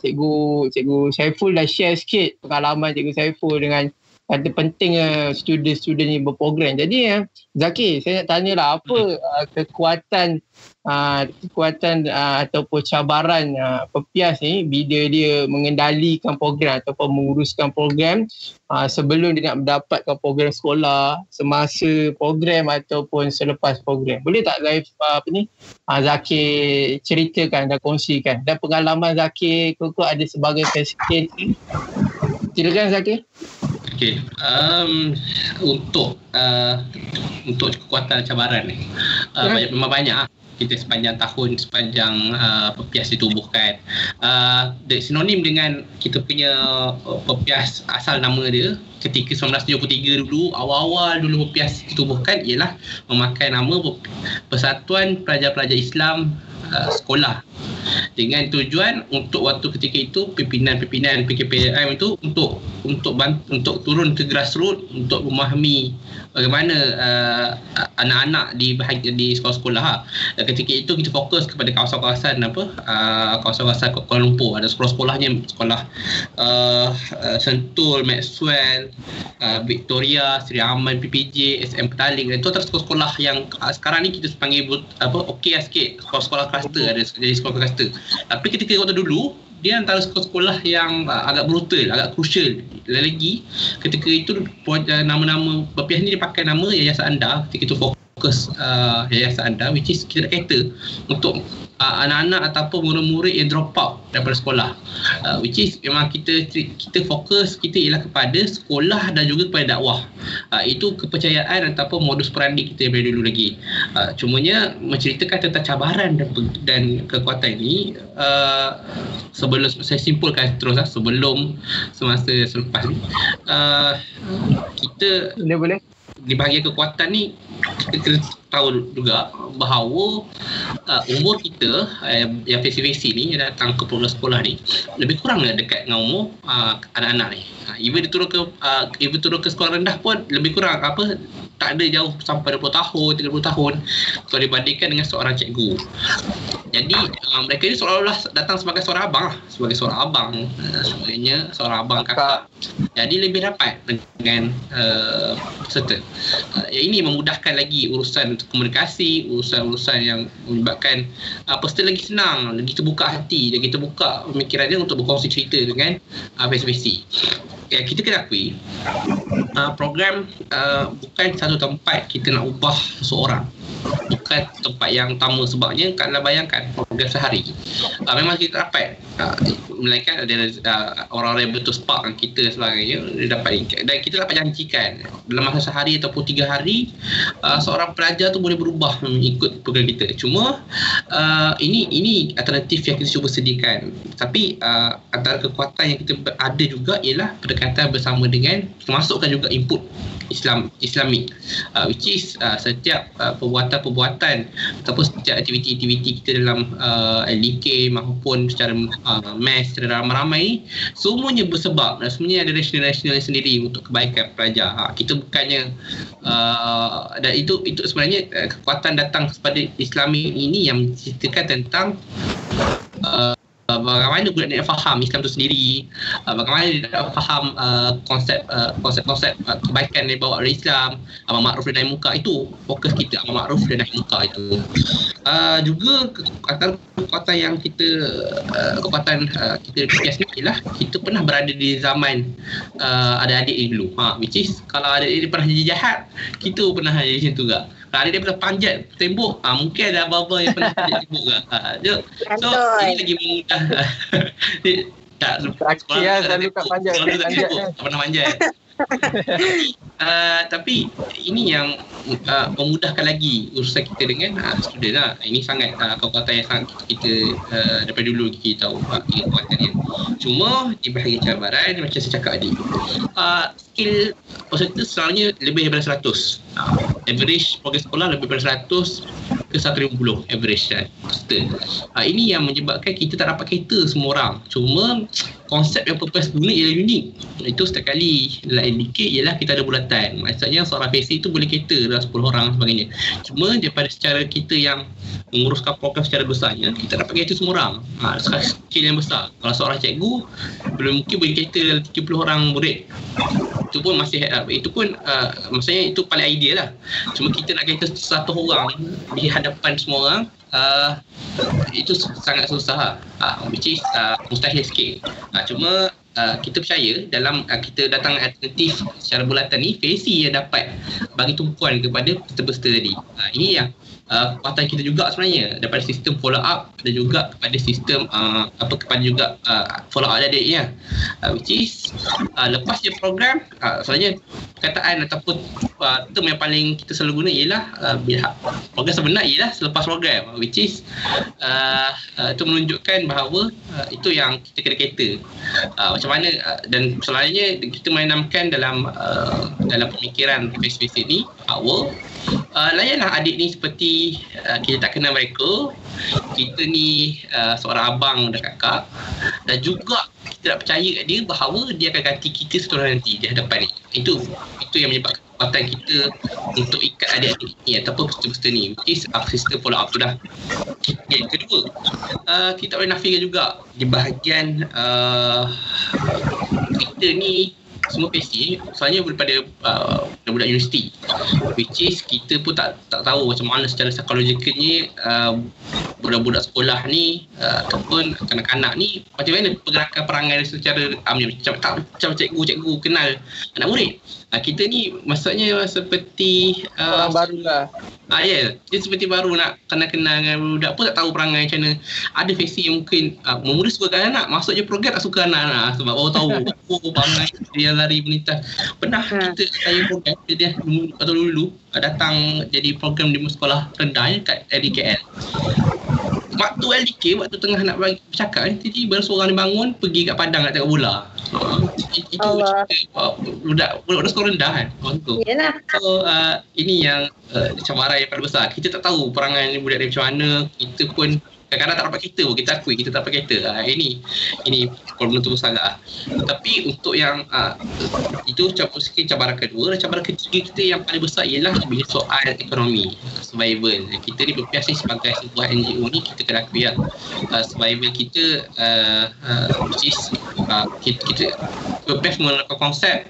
cikgu cikgu Saiful dah share sikit pengalaman cikgu Saiful dengan kata pentingnya student-student ni berprogram. Jadi ya, Zaki, saya nak tanya lah apa uh, kekuatan uh, kekuatan uh, ataupun cabaran uh, pepias ni bila dia mengendalikan program ataupun menguruskan program uh, sebelum dia nak mendapatkan program sekolah, semasa program ataupun selepas program. Boleh tak Zaif uh, apa ni? Uh, Zaki ceritakan dan kongsikan dan pengalaman Zaki kau ada sebagai facilitator. Silakan Zaki. Okay. Um, untuk uh, untuk kekuatan cabaran ni uh, banyak, memang banyak ah. kita sepanjang tahun sepanjang uh, pepias ditubuhkan uh, sinonim dengan kita punya uh, pepias asal nama dia ketika 1973 dulu awal-awal dulu pepias ditubuhkan ialah memakai nama Persatuan Pelajar-Pelajar Islam uh, Sekolah. Dengan tujuan untuk waktu ketika itu pimpinan-pimpinan PKPM itu untuk untuk untuk turun ke grassroots untuk memahami bagaimana uh, anak-anak di di sekolah-sekolah ha. ketika itu kita fokus kepada kawasan-kawasan apa uh, kawasan-kawasan Kuala Lumpur. Ada sekolah-sekolahnya sekolah uh, Sentul, Maxwell, uh, Victoria, Sri Aman, PPJ, SM Petaling. Itu adalah sekolah-sekolah yang uh, sekarang ni kita panggil apa okey lah sikit. Sekolah-sekolah kluster ada jadi sekolah kluster tapi ketika waktu dulu dia antara sekolah-sekolah yang uh, agak brutal, agak crucial. Lagi ketika itu uh, nama-nama berpihak ni dia pakai nama yayasan anda ketika itu fokus uh, yayasan anda which is kita kata untuk uh, anak-anak ataupun murid-murid yang drop out daripada sekolah. Uh, which is memang kita kita fokus kita ialah kepada sekolah dan juga kepada dakwah. Uh, itu kepercayaan ataupun modus operandi kita daripada dulu lagi. Uh, cumanya menceritakan tentang cabaran dan, dan kekuatan ini uh, sebelum saya simpulkan terus lah, sebelum semasa selepas ni. Uh, kita boleh boleh. di bahagian kekuatan ni kita tahu juga bahawa uh, umur kita uh, yang face-face ni yang datang ke program sekolah ni lebih kurang lah dekat dengan umur uh, anak-anak ni. Uh, even dia turun ke uh, even turun ke sekolah rendah pun lebih kurang apa tak ada jauh sampai 20 tahun, 30 tahun kalau dibandingkan dengan seorang cikgu. Jadi uh, mereka ni seolah-olah datang sebagai seorang abang lah. Sebagai seorang abang uh, sebagainya, seorang abang kakak. Jadi lebih dapat dengan uh, peserta. Uh, ini memudahkan lagi urusan komunikasi, urusan-urusan yang menyebabkan uh, peserta lagi senang, lagi terbuka hati, lagi terbuka pemikiran dia untuk berkongsi cerita dengan uh, face-face ya, kita kena akui uh, program uh, bukan satu tempat kita nak ubah seseorang bukan tempat yang utama sebabnya kalau bayangkan program sehari. Uh, memang kita dapat uh, melainkan ada uh, orang-orang yang spark dengan kita sebagainya dia dapat dan kita dapat janjikan dalam masa sehari ataupun tiga hari uh, seorang pelajar tu boleh berubah mengikut program kita. Cuma uh, ini ini alternatif yang kita cuba sediakan. Tapi uh, antara kekuatan yang kita ada juga ialah pendekatan bersama dengan termasukkan juga input Islam Islamik. Uh, which is uh, setiap uh, perbuatan-perbuatan ataupun setiap aktiviti-aktiviti kita dalam uh, LDK maupun secara uh, mass secara ramai-ramai semuanya bersebab. Dan semuanya ada rasional-rasional sendiri untuk kebaikan pelajar. Uh, kita bukannya uh, dan itu itu sebenarnya uh, kekuatan datang kepada Islamik ini yang menceritakan tentang uh, uh, bagaimana budak nak faham Islam tu sendiri? Uh, bagaimana dia nak faham uh, konsep uh, konsep-konsep uh, kebaikan yang dibawa oleh Islam amal ma'ruf dan nahi muka itu fokus kita amal ma'ruf dan nahi muka itu. Uh, juga kekuatan kekuatan yang kita uh, kekuatan uh, kita bias ni ialah kita pernah berada di zaman uh, adik-adik ni dulu. Ha, which is kalau adik-adik pernah jadi jahat kita pernah jadi macam tu juga kalau dia pernah panjat tembok, ah mungkin ada abang-abang yang pernah panjat tembok ke. Ha, so, ini lagi memudah. tak, Terakhir lah selalu kat panjat. Tak pernah panjat. uh, tapi ini yang uh, memudahkan lagi urusan kita dengan uh, student lah. Ini sangat uh, kekuatan yang sangat kita uh, daripada dulu kita tahu uh, kekuatan yang cuma di bahagian cabaran macam saya cakap tadi uh, skill peserta selalunya lebih daripada 100 uh, average program sekolah lebih daripada 100 ke ke 150 average kan. Uh, ini yang menyebabkan kita tak dapat cater semua orang. Cuma konsep yang purpose guna ialah unik. Itu setiap kali dalam NDK ialah kita ada bulatan. Maksudnya seorang PC itu boleh cater dalam 10 orang sebagainya. Cuma daripada secara kita yang menguruskan program secara besarnya kita dapat cater semua orang. Ha, skill yang besar. Kalau seorang cikgu belum mungkin boleh cater dalam 30 orang murid. Itu pun masih itu pun uh, maksudnya itu paling ideal lah. Cuma kita nak cater satu orang di hadapan semua orang uh, itu sangat susah lah. Uh, which is uh, mustahil sikit. Uh, cuma uh, kita percaya dalam uh, kita datang alternatif secara bulatan ni, Facy yang dapat bagi tumpuan kepada peserta-peserta tadi. Uh, ini yang uh, kekuatan kita juga sebenarnya daripada sistem follow up dan juga kepada sistem uh, apa kepada juga uh, follow up adik ya. Uh, which is uh, lepas je program uh, sebenarnya perkataan ataupun uh, term yang paling kita selalu guna ialah uh, program sebenar ialah selepas program which is uh, uh, itu menunjukkan bahawa uh, itu yang kita kena kata uh, macam mana uh, dan selalunya kita menanamkan dalam uh, dalam pemikiran face-face ini bahawa uh, layanlah adik ni seperti uh, kita tak kenal mereka. Kita ni uh, seorang abang dan kakak dan juga kita tak percaya kat dia bahawa dia akan ganti kita satu nanti di hadapan ni itu itu yang menyebabkan kekuatan kita untuk ikat adik-adik ni ataupun peserta-peserta ni which is uh, sistem follow up tu dah. Okay, kedua uh, kita boleh nafikan juga di bahagian uh, kita ni semua PC soalnya daripada uh, budak universiti. Which is kita pun tak tak tahu macam mana secara psikologikalnya uh, budak-budak sekolah ni uh, ataupun kanak-kanak ni macam mana pergerakan perangai secara um, macam, tak, macam cikgu-cikgu kenal anak murid uh, kita ni maksudnya seperti uh, orang baru lah Ah ya, yeah. dia seperti baru nak kenal-kenal dengan budak pun tak tahu perangai macam mana. Ada fesi yang mungkin uh, memuda suka anak, masuk je program tak suka anak lah sebab orang tahu oh perangai dia lari melintas. Pernah ha. kita saya program dia atau dulu uh, datang jadi program di sekolah rendah ya, kat LDKL. Waktu LDK, waktu tengah nak bercakap, tiba-tiba seorang ni bangun pergi kat padang nak tengok bola. Uh, itu Allah. cerita budak budak sekolah rendah kan. Yalah. So uh, ini yang uh, cabaran yang paling besar. Kita tak tahu perangai budak ni macam mana. Kita pun kadang-kadang tak dapat kereta pun kita akui kita tak dapat kereta. Ha, ini ini problem tu besar lah. tapi untuk yang uh, itu sikit cabaran kedua dan cabaran ketiga kita yang paling besar ialah bila soal ekonomi survival. Kita ni berpiasa sebagai sebuah NGO ni kita kena akui lah. Uh, survival kita uh, uh, which is uh, kita, kita berpiasa menggunakan konsep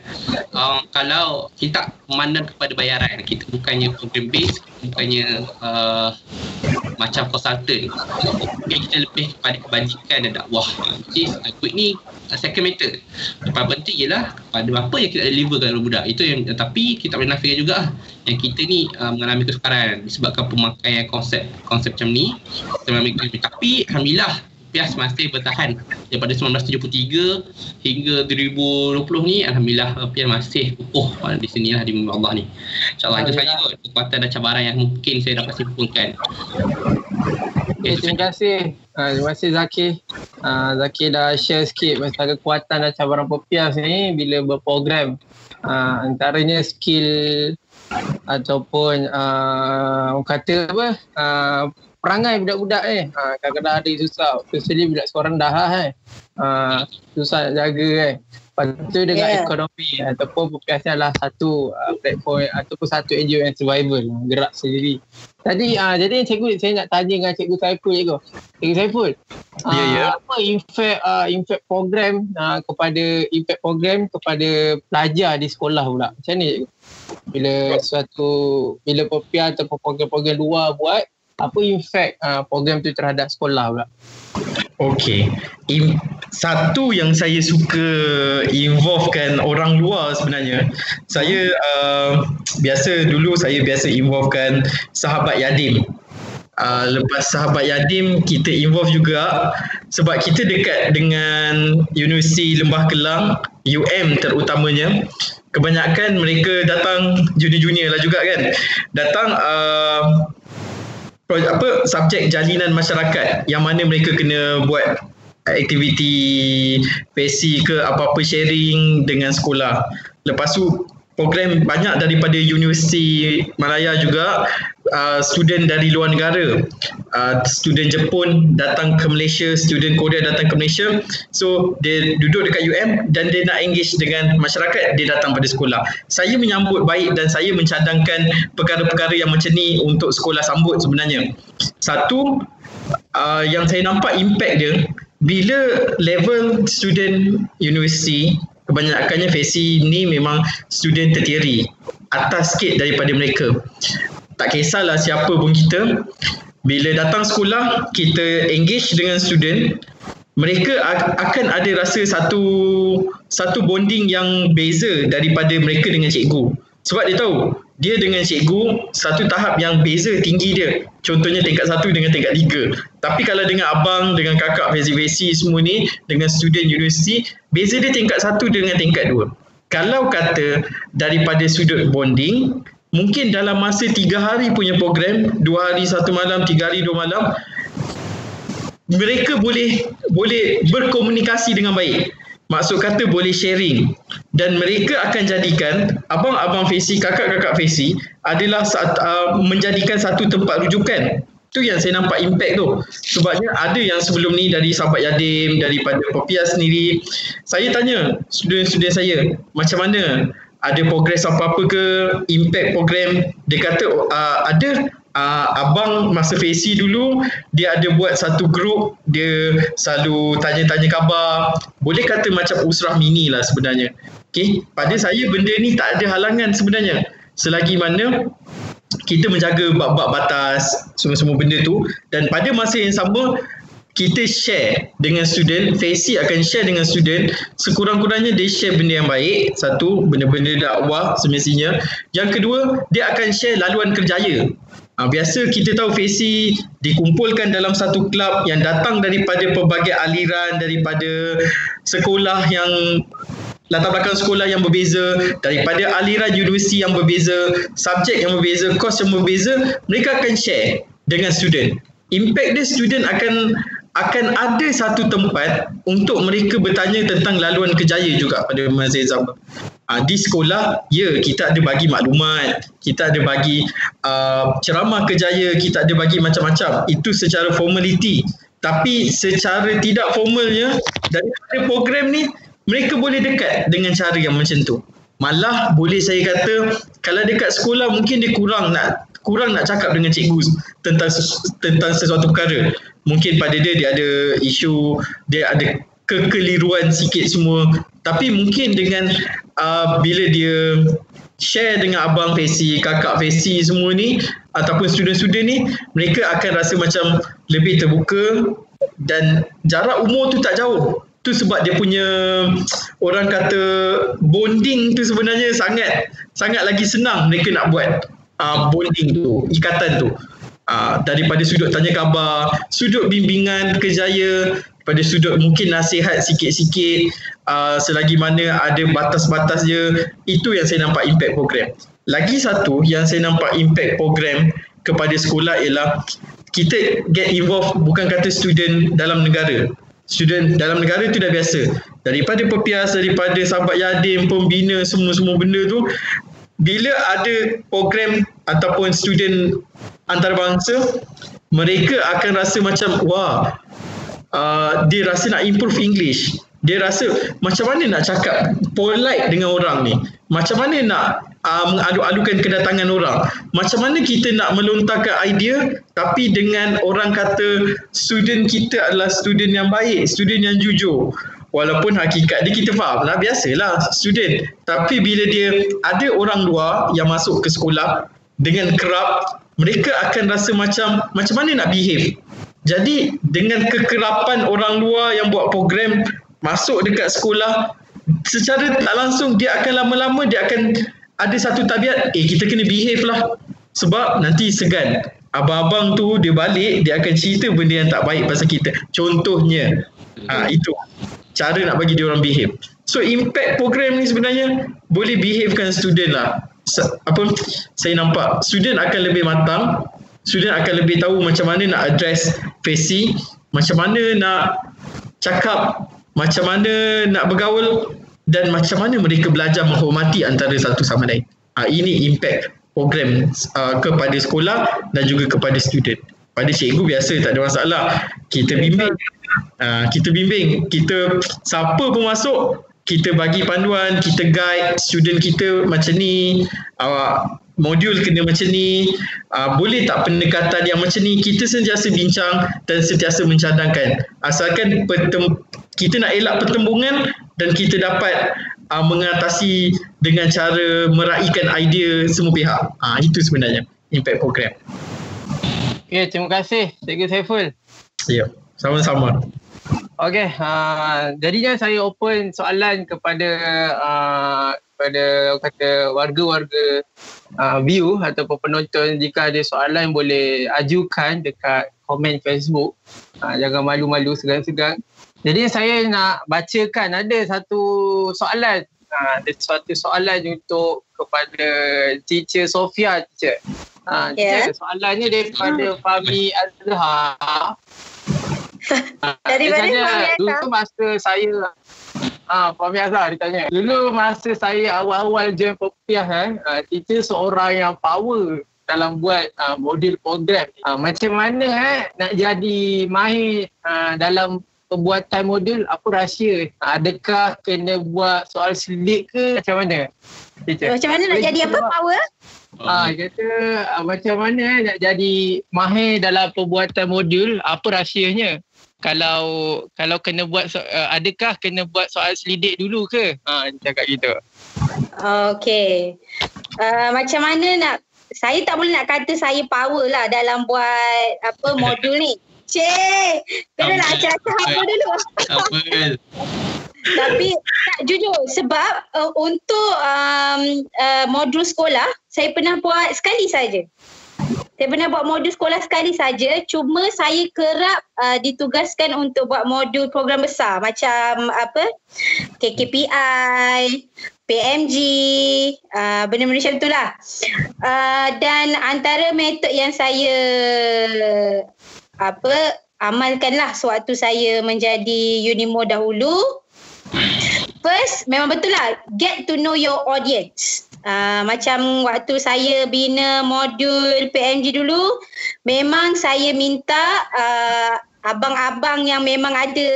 um, kalau kita memandang kepada bayaran kita bukannya program base bukannya uh, macam consultant. Okay, kita lebih kepada kebajikan dan dakwah. Is uh, quick ni uh, second matter. Paling penting ialah pada apa yang kita deliver kepada budak. Itu yang tapi kita boleh nafikan juga yang kita ni uh, mengalami kesukaran disebabkan pemakaian konsep konsep macam ni. Tapi Alhamdulillah Pias masih bertahan daripada 1973 hingga 2020 ni Alhamdulillah Pias masih kukuh di sini lah di Allah ni InsyaAllah itu saja kekuatan dan cabaran yang mungkin saya dapat simpulkan Okay, terima kasih. Uh, terima kasih Zaki. Uh, Zaki dah share sikit pasal kekuatan dan cabaran Popias ni bila berprogram. Uh, antaranya skill ataupun uh, orang kata apa uh, perangai budak-budak ni. Ha, kadang-kadang ada susah. Especially budak sekolah rendah lah eh. Ha, susah nak jaga kan. Lepas tu dengan yeah. ekonomi ataupun perpiasan adalah satu uh, platform ataupun satu NGO yang survival gerak sendiri. Tadi uh, jadi cikgu saya nak tanya dengan cikgu Saiful cikgu. Cikgu Saiful. Uh, yeah, yeah. Apa impact uh, impact program uh, kepada impact program kepada pelajar di sekolah pula. Macam ni cikgu? Bila suatu bila perpiasan ataupun program-program luar buat apa impact uh, program tu terhadap sekolah pula? Okay. In, satu yang saya suka involvekan orang luar sebenarnya, saya uh, biasa dulu saya biasa involvekan sahabat Yadim. Uh, lepas sahabat Yadim kita involve juga sebab kita dekat dengan Universiti Lembah Kelang UM terutamanya kebanyakan mereka datang junior-junior lah juga kan datang uh, apa subjek jalinan masyarakat yang mana mereka kena buat aktiviti PSC ke apa-apa sharing dengan sekolah. Lepas tu program banyak daripada Universiti Malaya juga uh, student dari luar negara. Uh, student Jepun datang ke Malaysia student Korea datang ke Malaysia. So dia duduk dekat UM dan dia nak engage dengan masyarakat dia datang pada sekolah. Saya menyambut baik dan saya mencadangkan perkara-perkara yang macam ni untuk sekolah sambut sebenarnya. Satu uh, yang saya nampak impact dia bila level student universiti kebanyakannya Fesi ni memang student tertiary atas sikit daripada mereka. Tak kisahlah siapa pun kita bila datang sekolah kita engage dengan student mereka akan ada rasa satu satu bonding yang beza daripada mereka dengan cikgu. Sebab dia tahu dia dengan cikgu satu tahap yang beza tinggi dia. Contohnya tingkat satu dengan tingkat tiga. Tapi kalau dengan abang dengan kakak vesi-vesi semua ni dengan student universiti beza dia tingkat satu dengan tingkat dua. Kalau kata daripada sudut bonding mungkin dalam masa tiga hari punya program dua hari satu malam tiga hari dua malam mereka boleh boleh berkomunikasi dengan baik maksud kata boleh sharing dan mereka akan jadikan abang-abang Fesi, kakak-kakak Fesi adalah saat, uh, menjadikan satu tempat rujukan. Itu yang saya nampak impact tu. Sebabnya ada yang sebelum ni dari sahabat Yadim, daripada Popia sendiri. Saya tanya student-student saya, macam mana? Ada progres apa-apa ke? Impact program? Dia kata uh, ada uh, abang masa Facy dulu dia ada buat satu grup dia selalu tanya-tanya khabar. Boleh kata macam usrah mini lah sebenarnya. Okay. pada saya benda ni tak ada halangan sebenarnya. Selagi mana kita menjaga bab-bab batas semua-semua benda tu. Dan pada masa yang sama kita share dengan student, Facy akan share dengan student. Sekurang-kurangnya dia share benda yang baik. Satu, benda-benda dakwah semestinya. Yang kedua, dia akan share laluan kerjaya Ha, biasa kita tahu Fesi dikumpulkan dalam satu kelab yang datang daripada pelbagai aliran, daripada sekolah yang latar belakang sekolah yang berbeza, daripada aliran universiti yang berbeza, subjek yang berbeza, kos yang berbeza, mereka akan share dengan student. Impact dia student akan akan ada satu tempat untuk mereka bertanya tentang laluan kejaya juga pada masa sama uh, di sekolah ya kita ada bagi maklumat kita ada bagi uh, ceramah kejaya kita ada bagi macam-macam. Itu secara formality tapi secara tidak formalnya daripada program ni mereka boleh dekat dengan cara yang macam tu. Malah boleh saya kata kalau dekat sekolah mungkin dia kurang nak kurang nak cakap dengan cikgu tentang tentang sesuatu perkara. Mungkin pada dia dia ada isu dia ada kekeliruan sikit semua. Tapi mungkin dengan uh, bila dia share dengan abang Fesi, kakak Fesi semua ni ataupun student-student ni mereka akan rasa macam lebih terbuka dan jarak umur tu tak jauh. Tu sebab dia punya orang kata bonding tu sebenarnya sangat sangat lagi senang mereka nak buat uh, bonding tu ikatan tu. Uh, daripada sudut tanya khabar sudut bimbingan kejaya pada sudut mungkin nasihat sikit-sikit uh, selagi mana ada batas-batas dia itu yang saya nampak impact program. Lagi satu yang saya nampak impact program kepada sekolah ialah kita get involved bukan kata student dalam negara. Student dalam negara tu dah biasa. Daripada pepias daripada sahabat yadim pembina semua-semua benda tu bila ada program ataupun student antarabangsa mereka akan rasa macam wah uh, dia rasa nak improve English. Dia rasa macam mana nak cakap polite dengan orang ni? Macam mana nak uh, mengadu-adukan kedatangan orang? Macam mana kita nak melontarkan idea tapi dengan orang kata student kita adalah student yang baik student yang jujur? Walaupun hakikat dia kita faham lah biasalah student. Tapi bila dia ada orang luar yang masuk ke sekolah dengan kerap mereka akan rasa macam macam mana nak behave jadi dengan kekerapan orang luar yang buat program masuk dekat sekolah secara tak langsung dia akan lama-lama dia akan ada satu tabiat eh kita kena behave lah. Sebab nanti segan. Abang-abang tu dia balik dia akan cerita benda yang tak baik pasal kita. Contohnya ha, itu. Cara nak bagi dia orang behave. So impact program ni sebenarnya boleh behavekan student lah. Apa saya nampak student akan lebih matang student akan lebih tahu macam mana nak address Fesi, macam mana nak cakap, macam mana nak bergaul dan macam mana mereka belajar menghormati antara satu sama lain. Ha, ini impact program uh, kepada sekolah dan juga kepada student. Pada cikgu biasa tak ada masalah. Kita bimbing. Uh, kita bimbing. Kita siapa pun masuk, kita bagi panduan, kita guide student kita macam ni. Uh, modul kena macam ni. Uh, boleh tak pendekatan yang macam ni? Kita sentiasa bincang dan sentiasa mencadangkan. Asalkan petem- kita nak elak pertembungan dan kita dapat uh, mengatasi dengan cara meraihkan idea semua pihak. Uh, itu sebenarnya impact program. Okay, terima kasih Cikgu Saiful. Ya, sama-sama. Okay, uh, jadinya saya open soalan kepada uh, kepada kata warga-warga uh, view ataupun penonton jika ada soalan boleh ajukan dekat komen Facebook. Uh, jangan malu-malu segan-segan. Jadi saya nak bacakan ada satu soalan. Ha, ada satu soalan untuk kepada teacher Sofia teacher. Ha, teacher, soalannya daripada Fahmi Azhar. Dari mana Fahmi Azhar? Dulu masa saya Ah, ha, Fahmi Azhar dia tanya. Dulu masa saya awal-awal join Popiah eh, uh, teacher seorang yang power dalam buat uh, modul program. Uh, macam mana eh nak jadi mahir uh, dalam pembuatan modul? Apa rahsia. Adakah kena buat soal selit ke? Macam mana? Teacher. macam mana nak jadi apa power? Ah, kata ah, macam mana nak jadi mahir dalam pembuatan modul? Apa rahsianya kalau kalau kena buat so, uh, adakah kena buat soal selidik dulu ke? Ha cakap gitu okey. Uh, macam mana nak saya tak boleh nak kata saya power lah dalam buat apa modul ni. Cik, kena nak acah-acah apa dulu. Tapi tak jujur sebab uh, untuk um, uh, modul sekolah saya pernah buat sekali saja. Saya pernah buat modul sekolah sekali saja cuma saya kerap uh, ditugaskan untuk buat modul program besar macam apa KKPI, PMG, uh, benda-benda macam itulah. Uh, dan antara metod yang saya apa amalkanlah sewaktu saya menjadi Unimo dahulu. First, memang betul lah. Get to know your audience. Uh, macam waktu saya bina modul PMG dulu, memang saya minta uh, abang-abang yang memang ada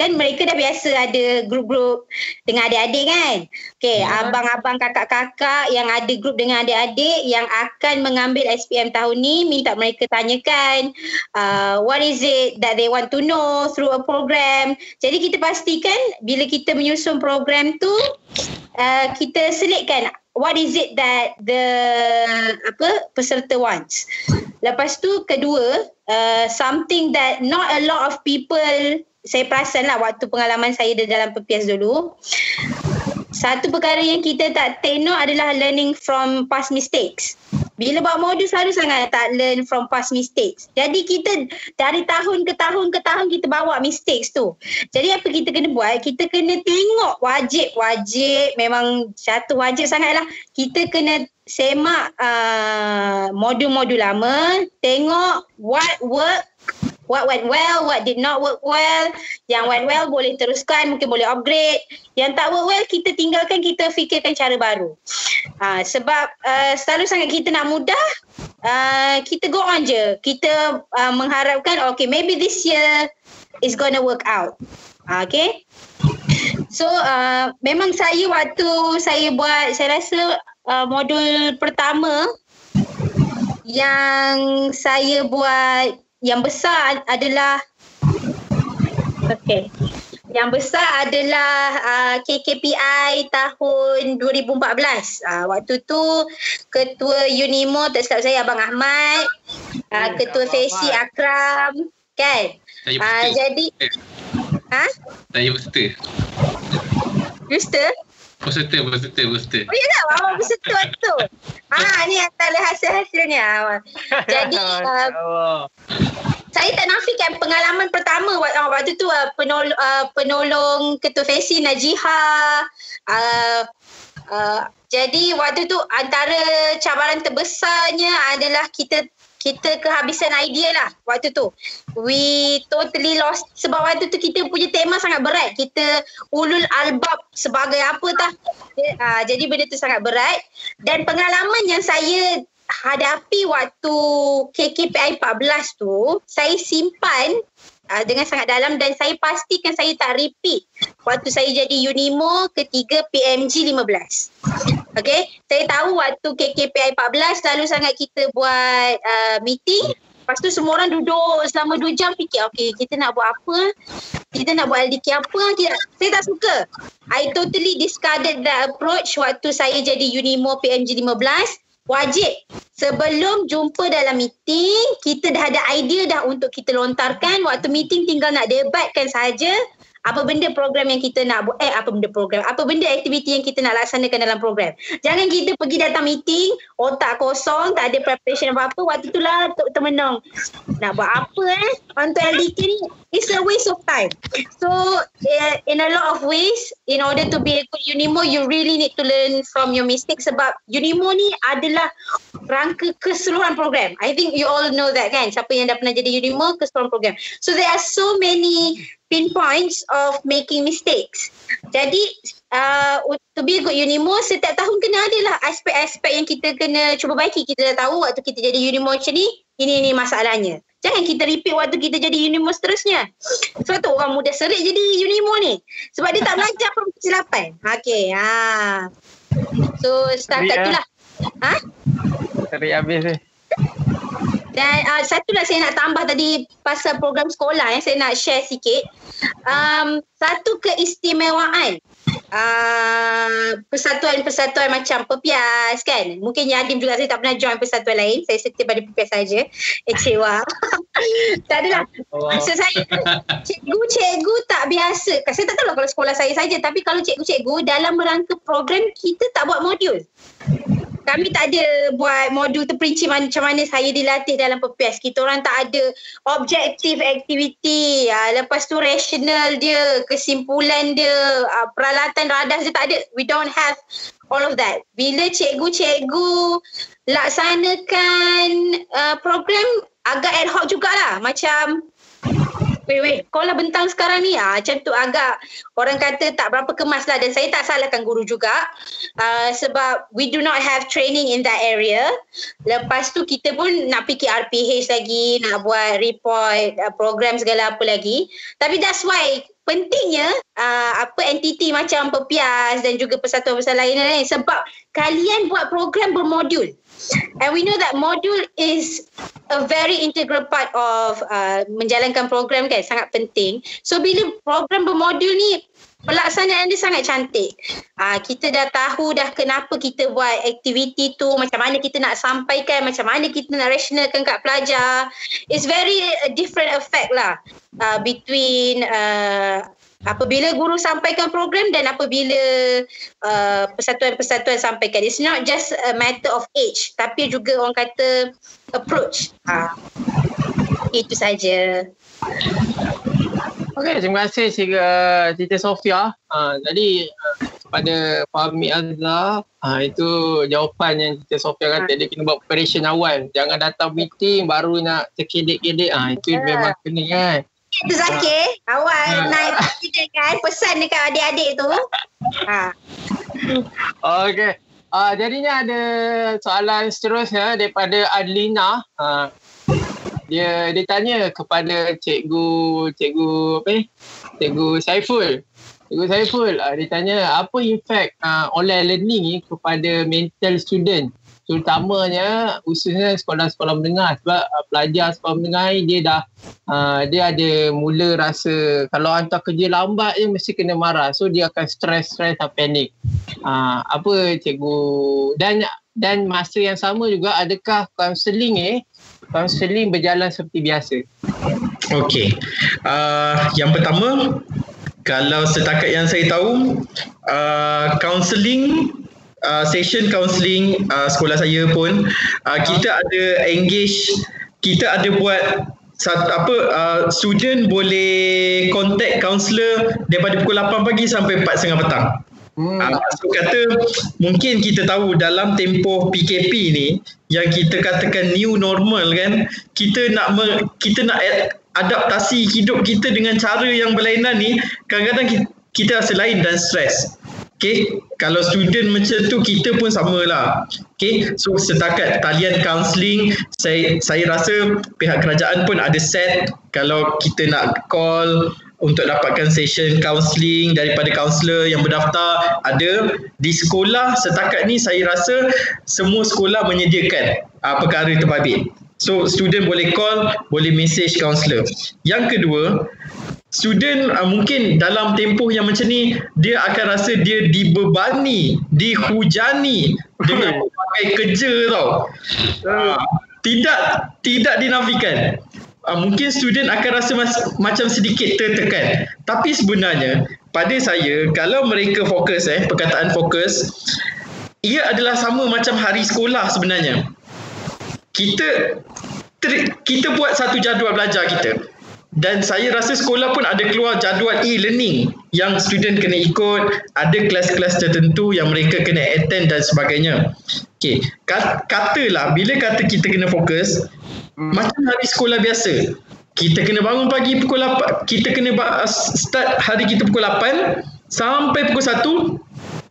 kan mereka dah biasa ada grup-grup dengan adik-adik kan. Okay, ya. abang-abang kakak-kakak yang ada grup dengan adik-adik yang akan mengambil SPM tahun ni minta mereka tanyakan uh, what is it that they want to know through a program. Jadi kita pastikan bila kita menyusun program tu uh, kita selitkan what is it that the apa peserta wants. Lepas tu kedua uh, something that not a lot of people saya perasan lah waktu pengalaman saya dalam PPS dulu satu perkara yang kita tak tengok adalah learning from past mistakes bila buat modul selalu sangat tak learn from past mistakes. Jadi kita dari tahun ke tahun ke tahun kita bawa mistakes tu. Jadi apa kita kena buat? Kita kena tengok wajib-wajib memang satu wajib sangatlah. Kita kena semak uh, modul-modul lama, tengok what work what went well, what did not work well. Yang went well boleh teruskan, mungkin boleh upgrade. Yang tak work well, kita tinggalkan, kita fikirkan cara baru. Ha, sebab uh, selalu sangat kita nak mudah, uh, kita go on je. Kita uh, mengharapkan, okay, maybe this year is gonna work out. Ha, okay? So, uh, memang saya waktu saya buat, saya rasa uh, modul pertama yang saya buat yang besar adalah okey yang besar adalah uh, KKPI tahun 2014. Uh, waktu tu ketua Unimo tak silap saya Abang Ahmad, uh, ketua Fesi Akram, kan? Saya uh, jadi Ha? Saya Peserta, peserta, peserta. Oh ya tak? Awak peserta tu. Ha, ni antara hasil-hasilnya. Jadi, uh, saya tak nafikan pengalaman pertama waktu, waktu tu uh, penol, uh, penolong ketua Fesi Najiha. Uh, uh, jadi waktu tu antara cabaran terbesarnya adalah kita kita kehabisan idea lah waktu tu. We totally lost sebab waktu tu kita punya tema sangat berat. Kita ulul albab sebagai apa tah. Uh, jadi benda tu sangat berat dan pengalaman yang saya hadapi waktu KKPI 14 tu, saya simpan uh, dengan sangat dalam dan saya pastikan saya tak repeat waktu saya jadi Unimo ketiga PMG 15. Okay, saya tahu waktu KKPI 14 selalu sangat kita buat uh, meeting. Lepas tu semua orang duduk selama 2 jam fikir okay kita nak buat apa? Kita nak buat LDK apa? Kita, saya tak suka. I totally discarded that approach waktu saya jadi Unimo PMG 15 wajib. Sebelum jumpa dalam meeting kita dah ada idea dah untuk kita lontarkan. Waktu meeting tinggal nak debatkan saja apa benda program yang kita nak buat eh apa benda program? Apa benda aktiviti yang kita nak laksanakan dalam program? Jangan kita pergi datang meeting otak kosong tak ada preparation apa-apa waktu itulah untuk termenung. Nak buat apa eh? Untuk LDK ni it's a waste of time. So uh, in a lot of ways in order to be a good Unimo you really need to learn from your mistakes sebab Unimo ni adalah rangka keseluruhan program. I think you all know that kan? Siapa yang dah pernah jadi Unimo keseluruhan program. So there are so many pinpoints of making mistakes. Jadi uh, to be a good Unimo setiap tahun kena ada lah aspek-aspek yang kita kena cuba baiki. Kita dah tahu waktu kita jadi Unimo macam ni, ini ini masalahnya. Jangan kita repeat waktu kita jadi Unimo seterusnya. Sebab tu orang muda serik jadi Unimo ni. Sebab dia tak belajar pun kesilapan. Okay. Ha. So setakat tu lah. Ha? Serik habis ni. Dan uh, satu lah saya nak tambah tadi pasal program sekolah yang saya nak share sikit. Um, satu keistimewaan uh, persatuan-persatuan macam Pepias kan. Mungkin Yadim juga saya tak pernah join persatuan lain. Saya setia pada Pepias saja. Eh cewa. tak adalah. Maksud saya cikgu-cikgu tak biasa. Saya tak tahu lah kalau sekolah saya saja. Tapi kalau cikgu-cikgu dalam rangka program kita tak buat modul kami tak ada buat modul terperinci macam mana saya dilatih dalam PPS. Kita orang tak ada objektif aktiviti. Uh, lepas tu rational dia, kesimpulan dia, uh, peralatan radas dia tak ada. We don't have all of that. Bila cikgu-cikgu laksanakan uh, program agak ad hoc jugalah. Macam Wait, wait. Sekolah bentang sekarang ni ah, macam tu agak orang kata tak berapa kemas lah. Dan saya tak salahkan guru juga. Uh, sebab we do not have training in that area. Lepas tu kita pun nak fikir RPH lagi, nak buat report, uh, program segala apa lagi. Tapi that's why pentingnya uh, apa entiti macam Pepias dan juga persatuan-persatuan lain lain sebab kalian buat program bermodul. And we know that module is a very integral part of uh, menjalankan program kan sangat penting. So bila program bermodul ni pelaksanaan dia sangat cantik. Uh, kita dah tahu dah kenapa kita buat aktiviti tu, macam mana kita nak sampaikan, macam mana kita nak rationalkan kat pelajar. It's very a different effect lah uh, between uh, apabila guru sampaikan program dan apabila uh, persatuan-persatuan sampaikan. It's not just a matter of age tapi juga orang kata approach. Ha. Itu saja. Okey, terima kasih Cik uh, Tita Sofia. Uh, jadi uh, pada Fahmi Azhar, uh, itu jawapan yang Tita Sofia kata, ha. dia kena buat preparation awal. Jangan datang meeting baru nak terkedek-kedek. Uh, itu yeah. memang kena kan. Itu Zakir, awal ha. naik kan pesan dekat adik-adik tu. Ha. Okey. Uh, jadinya ada soalan seterusnya daripada Adlina. Uh, dia dia tanya kepada cikgu cikgu apa ni? Cikgu Saiful. Cikgu Saiful uh, dia tanya apa impact uh, online learning ni kepada mental student terutamanya khususnya sekolah-sekolah menengah sebab uh, pelajar sekolah menengah dia dah uh, dia ada mula rasa kalau hantar kerja lambat je mesti kena marah so dia akan stress stress atau panik uh, apa cikgu dan dan masa yang sama juga adakah kaunseling eh kaunseling berjalan seperti biasa? Okey. Uh, yang pertama, kalau setakat yang saya tahu, uh, counselling uh, session counselling uh, sekolah saya pun uh, kita ada engage kita ada buat apa uh, student boleh contact counselor daripada pukul 8 pagi sampai 4.30 petang. Hmm. Uh, so kata mungkin kita tahu dalam tempoh PKP ni yang kita katakan new normal kan kita nak me, kita nak adaptasi hidup kita dengan cara yang berlainan ni kadang-kadang kita, kita rasa lain dan stres. Okay, kalau student macam tu kita pun samalah. Okay, so setakat talian counselling, saya saya rasa pihak kerajaan pun ada set kalau kita nak call untuk dapatkan session counselling daripada kaunselor yang berdaftar ada di sekolah setakat ni saya rasa semua sekolah menyediakan uh, perkara terbabit. So student boleh call, boleh message kaunselor. Yang kedua, student uh, mungkin dalam tempoh yang macam ni dia akan rasa dia dibebani, dihujani dengan pakai kerja tau. Uh, tidak tidak dinafikan. Uh, mungkin student akan rasa mas- macam sedikit tertekan. Tapi sebenarnya pada saya kalau mereka fokus eh perkataan fokus ia adalah sama macam hari sekolah sebenarnya. Kita ter- kita buat satu jadual belajar kita dan saya rasa sekolah pun ada keluar jadual e-learning yang student kena ikut, ada kelas-kelas tertentu yang mereka kena attend dan sebagainya. Okey, katalah bila kata kita kena fokus hmm. macam hari sekolah biasa. Kita kena bangun pagi pukul 8, kita kena start hari kita pukul 8 sampai pukul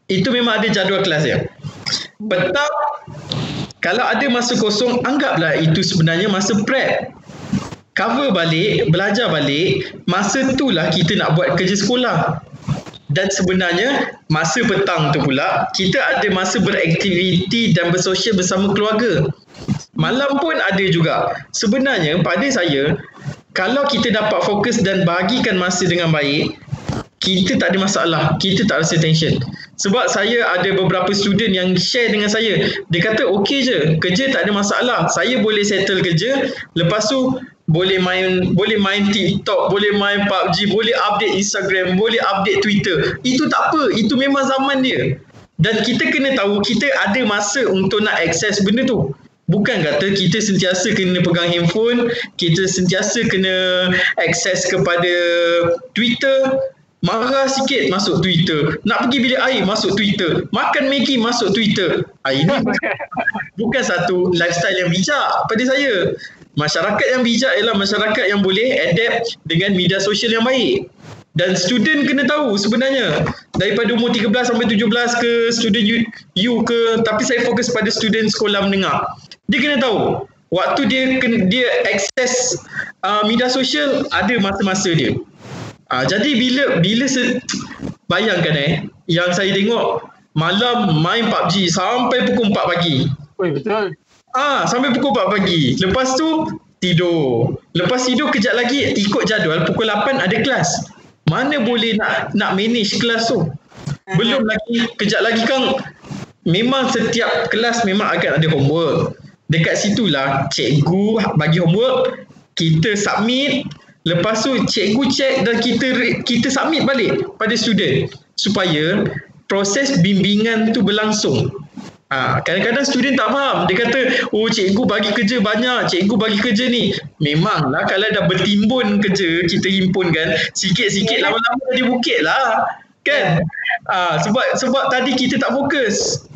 1 itu memang ada jadual kelas dia. Petang kalau ada masa kosong anggaplah itu sebenarnya masa prep cover balik, belajar balik, masa itulah kita nak buat kerja sekolah. Dan sebenarnya masa petang tu pula kita ada masa beraktiviti dan bersosial bersama keluarga. Malam pun ada juga. Sebenarnya pada saya kalau kita dapat fokus dan bahagikan masa dengan baik, kita tak ada masalah. Kita tak rasa tension. Sebab saya ada beberapa student yang share dengan saya. Dia kata okey je, kerja tak ada masalah. Saya boleh settle kerja. Lepas tu boleh main boleh main TikTok, boleh main PUBG, boleh update Instagram, boleh update Twitter. Itu tak apa, itu memang zaman dia. Dan kita kena tahu kita ada masa untuk nak akses benda tu. Bukan kata kita sentiasa kena pegang handphone, kita sentiasa kena akses kepada Twitter, marah sikit masuk Twitter, nak pergi bilik air masuk Twitter, makan Maggi masuk Twitter. Ah, ini bukan satu lifestyle yang bijak pada saya masyarakat yang bijak ialah masyarakat yang boleh adapt dengan media sosial yang baik. Dan student kena tahu sebenarnya daripada umur 13 sampai 17 ke student U, U ke tapi saya fokus pada student sekolah menengah. Dia kena tahu waktu dia dia akses uh, media sosial ada masa-masa dia. Uh, jadi bila bila se, bayangkan eh yang saya tengok malam main PUBG sampai pukul 4 pagi. Oi betul. Ah, sampai pukul 4 pagi. Lepas tu tidur. Lepas tidur kejap lagi ikut jadual pukul 8 ada kelas. Mana boleh nak nak manage kelas tu? Belum lagi kejap lagi kan memang setiap kelas memang akan ada homework. Dekat situlah cikgu bagi homework, kita submit, lepas tu cikgu check dan kita kita submit balik pada student supaya proses bimbingan tu berlangsung. Ha, kadang-kadang student tak faham. Dia kata, oh cikgu bagi kerja banyak, cikgu bagi kerja ni. Memanglah kalau dah bertimbun kerja, kita himpunkan, sikit-sikit lama-lama jadi bukit lah. Kan? Ha, sebab sebab tadi kita tak fokus.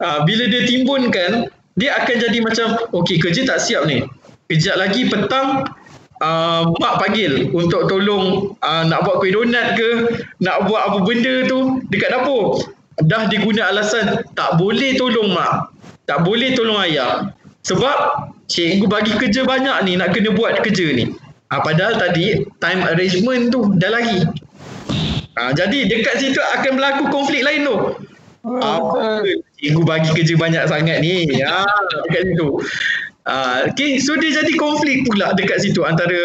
Ha, bila dia timbunkan, dia akan jadi macam, okey kerja tak siap ni. Kejap lagi petang, uh, mak panggil untuk tolong uh, nak buat kuih donat ke, nak buat apa benda tu dekat dapur dah diguna alasan tak boleh tolong mak, tak boleh tolong ayah. Sebab cikgu bagi kerja banyak ni nak kena buat kerja ni. Ha, padahal tadi time arrangement tu dah lagi. Ha, jadi dekat situ akan berlaku konflik lain tu. Apa cikgu bagi kerja banyak sangat ni? Ha, dekat situ. Uh, okay, so dia jadi konflik pula dekat situ antara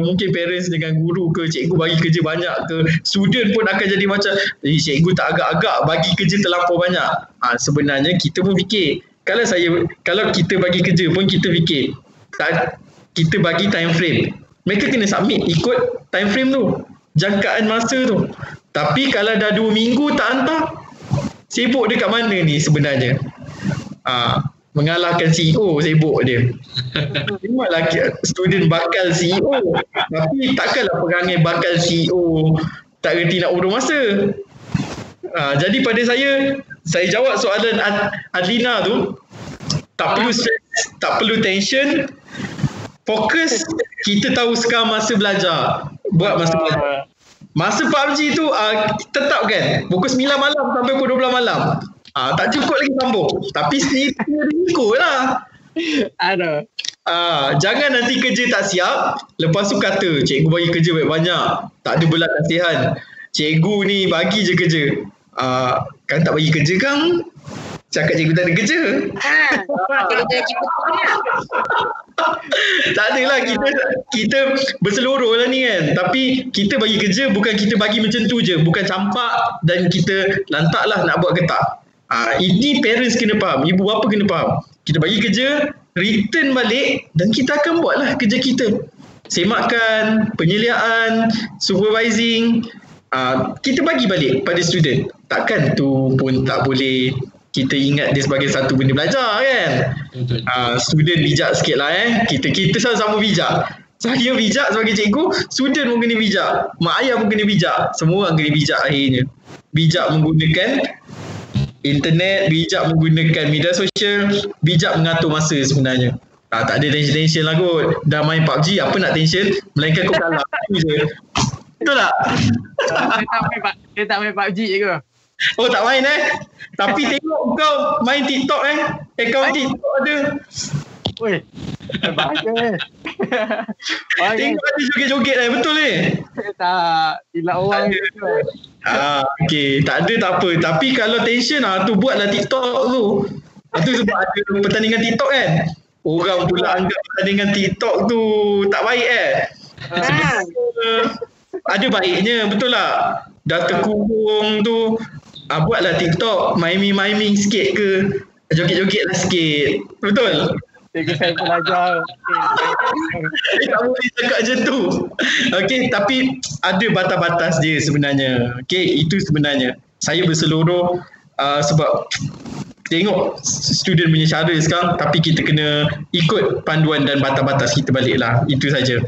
mungkin parents dengan guru ke cikgu bagi kerja banyak ke student pun akan jadi macam eh, cikgu tak agak-agak bagi kerja terlampau banyak. Uh, sebenarnya kita pun fikir kalau saya kalau kita bagi kerja pun kita fikir tak, kita bagi time frame. Mereka kena submit ikut time frame tu. Jangkaan masa tu. Tapi kalau dah dua minggu tak hantar sibuk dekat mana ni sebenarnya? Ah, mengalahkan CEO sibuk dia. Memanglah student bakal CEO. Tapi takkanlah perangai bakal CEO tak reti nak urus masa. Uh, jadi pada saya, saya jawab soalan Ad- Adlina tu, tak perlu stress, tak perlu tension, fokus, kita tahu sekarang masa belajar, buat masa belajar. Masa PUBG tu uh, tetap kan pukul 9 malam sampai pukul 12 malam. Ah uh, tak cukup lagi sambung. Tapi ikut lah. Ada. Ah, jangan nanti kerja tak siap, lepas tu kata cikgu bagi kerja banyak-banyak. Tak ada belas kasihan. Cikgu ni bagi je kerja. Ah, kan tak bagi kerja kan? Cakap cikgu tak ada kerja. Ha, cikgu gaji betul lah. tak adalah kita kita berseluruh lah ni kan. Tapi kita bagi kerja bukan kita bagi macam tu je. Bukan campak dan kita lantak lah nak buat ke Ah, ini parents kena faham. Ibu bapa kena faham. Kita bagi kerja, return balik dan kita akan buatlah kerja kita. Semakkan, penyeliaan, supervising, uh, kita bagi balik pada student. Takkan tu pun tak boleh kita ingat dia sebagai satu benda belajar kan. Betul. Uh, student bijak sikit lah eh. Kita kita sama-sama bijak. Saya bijak sebagai cikgu, student pun kena bijak. Mak ayah pun kena bijak. Semua orang kena bijak akhirnya. Bijak menggunakan internet, bijak menggunakan media sosial, bijak mengatur masa sebenarnya. Ah, tak ada tension-tension lah kot. Dah main PUBG, apa nak tension? Melainkan kau kalah. Itu je. Betul tak? Saya tak main, tak PUBG je ke? Oh tak main eh? Tapi tengok kau main TikTok eh. Akaun TikTok ada. Weh. Bagus. Oh, Tengok ada joget-joget eh. Betul eh? tak. Silap orang. Ah, okay. Tak ada tak apa. Tapi kalau tension ah tu buatlah TikTok tu. Itu sebab ada pertandingan TikTok kan. Orang pula anggap pertandingan TikTok tu tak baik eh. Ha. Uh, ada baiknya betul lah. Dah terkurung tu ah, buatlah TikTok miming-miming sikit ke. Joget-joget lah sikit. Betul? Cikgu saya belajar. Eh, tak boleh cakap macam tu. Okey, tapi ada batas-batas dia sebenarnya. Okey, itu sebenarnya. Saya berseluruh uh, sebab tengok student punya cara sekarang tapi kita kena ikut panduan dan batas-batas kita balik lah. Itu saja.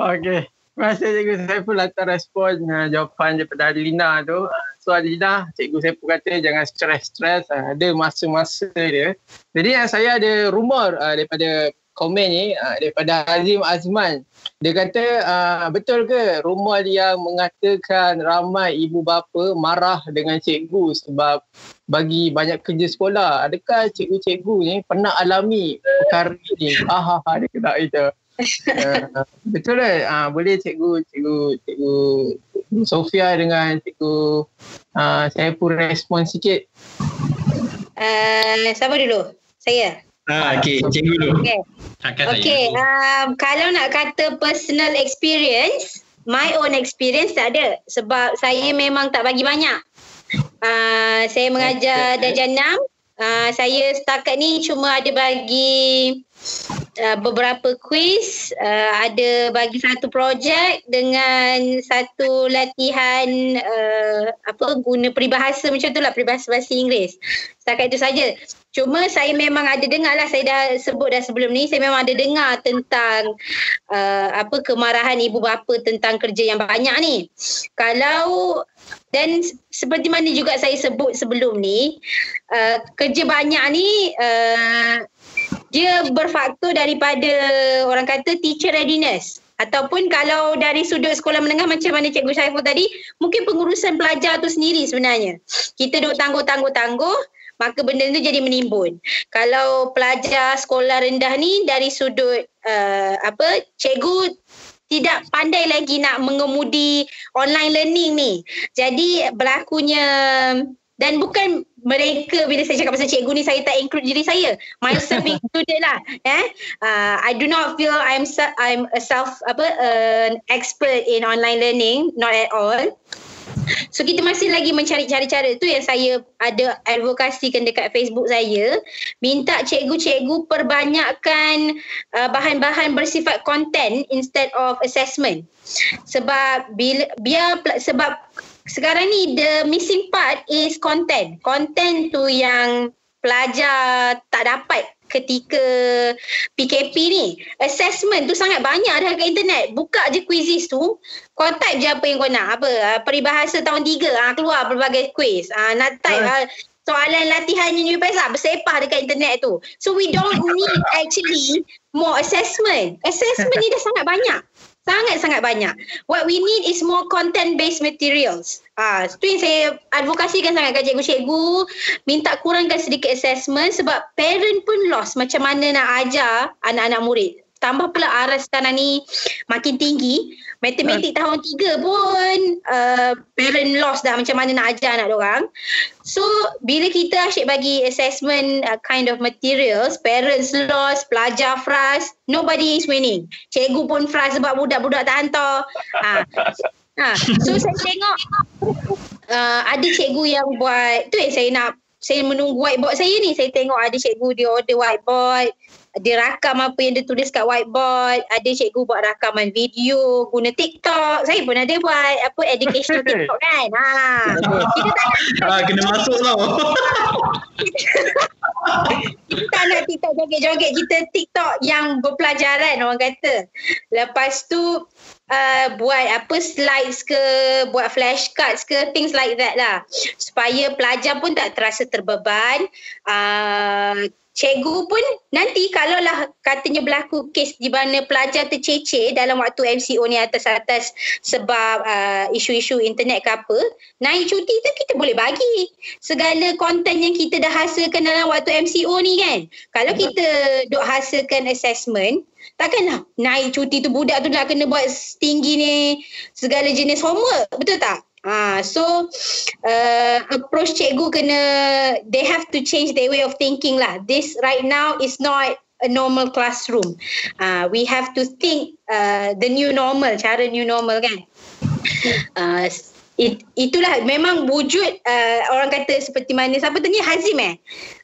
Okey. Kasih Cikgu Saiful atas respon uh, jawapan daripada Adlina tu. Uh, so Adlina, Cikgu Saiful kata jangan stres-stres. Uh, ada masa-masa dia. Jadi uh, saya ada rumor uh, daripada komen ni uh, daripada Azim Azman. Dia kata uh, betul ke rumor yang mengatakan ramai ibu bapa marah dengan cikgu sebab bagi banyak kerja sekolah. Adakah cikgu-cikgu ni pernah alami perkara ini? Ah, ah, ah dia kata itu. Uh, betul ke? Uh, boleh cikgu, cikgu, cikgu, Sofia dengan cikgu uh, saya pun respon sikit. Uh, siapa dulu? Saya. Ha, okey, cikgu dulu. Okay. Okay, saya. um, kalau nak kata personal experience, my own experience tak ada. Sebab saya memang tak bagi banyak. Uh, saya mengajar darjah 6. Uh, saya setakat ni cuma ada bagi uh, beberapa quiz, uh, ada bagi satu projek dengan satu latihan uh, apa guna peribahasa macam tu lah peribahasa bahasa Inggeris. Setakat itu saja. Cuma saya memang ada dengar lah saya dah sebut dah sebelum ni saya memang ada dengar tentang uh, apa kemarahan ibu bapa tentang kerja yang banyak ni. Kalau dan seperti mana juga saya sebut sebelum ni uh, kerja banyak ni uh, dia berfaktor daripada orang kata teacher readiness. Ataupun kalau dari sudut sekolah menengah macam mana Cikgu Syaiful tadi mungkin pengurusan pelajar tu sendiri sebenarnya. Kita duk tangguh-tangguh-tangguh maka benda tu jadi menimbun. Kalau pelajar sekolah rendah ni dari sudut uh, apa cikgu tidak pandai lagi nak mengemudi online learning ni. Jadi berlakunya dan bukan mereka bila saya cakap pasal cikgu ni saya tak include diri saya. Myself included lah eh. Uh, I do not feel I'm I'm a self apa uh, expert in online learning not at all. So kita masih lagi mencari cara-cara tu yang saya ada advokasikan dekat Facebook saya. Minta cikgu-cikgu perbanyakkan uh, bahan-bahan bersifat content instead of assessment. Sebab bila biar sebab sekarang ni the missing part is content. Content tu yang pelajar tak dapat ketika PKP ni. Assessment tu sangat banyak dah kat internet. Buka je quizzes tu. Kau type je apa yang kau nak. Apa? Uh, peribahasa tahun tiga. Uh, keluar berbagai quiz. Uh, nak type uh, soalan latihannya new pesa bersepah dekat internet tu. So we don't need actually more assessment. Assessment ni dah sangat banyak. Sangat-sangat banyak. What we need is more content-based materials. Ah, tu yang saya advokasikan sangat kat cikgu-cikgu. Minta kurangkan sedikit assessment sebab parent pun lost macam mana nak ajar anak-anak murid. Tambah pula aras sekarang ni makin tinggi. Matematik tahun tiga pun uh, parent lost dah macam mana nak ajar anak orang. So bila kita asyik bagi assessment uh, kind of materials, parents lost, pelajar frust, nobody is winning. Cikgu pun frust sebab budak-budak tak hantar. Ha. Ha. So saya tengok uh, ada cikgu yang buat, tu yang saya nak saya menunggu whiteboard saya ni. Saya tengok ada cikgu dia order whiteboard dia rakam apa yang dia tulis kat whiteboard ada cikgu buat rakaman video guna TikTok. Saya pun ada buat apa educational TikTok kan? Ha. Kita tak nak ha, kena masuk tau. Kita tak nak TikTok joget-joget. Kita TikTok yang berpelajaran orang kata. Lepas tu uh, buat apa slides ke buat flashcards ke things like that lah. Supaya pelajar pun tak terasa terbeban. Uh, cikgu pun nanti kalaulah katanya berlaku kes di mana pelajar tercecer dalam waktu MCO ni atas-atas sebab uh, isu-isu internet ke apa, naik cuti tu kita boleh bagi segala konten yang kita dah hasilkan dalam waktu MCO ni kan. Kalau kita duk hasilkan assessment, takkanlah naik cuti tu budak tu nak kena buat tinggi ni segala jenis homework, betul tak? Ah, so uh, approach cikgu kena they have to change their way of thinking lah. This right now is not a normal classroom. Uh, we have to think uh, the new normal, cara new normal kan. Uh, it, itulah memang wujud uh, orang kata seperti mana siapa tanya Hazim eh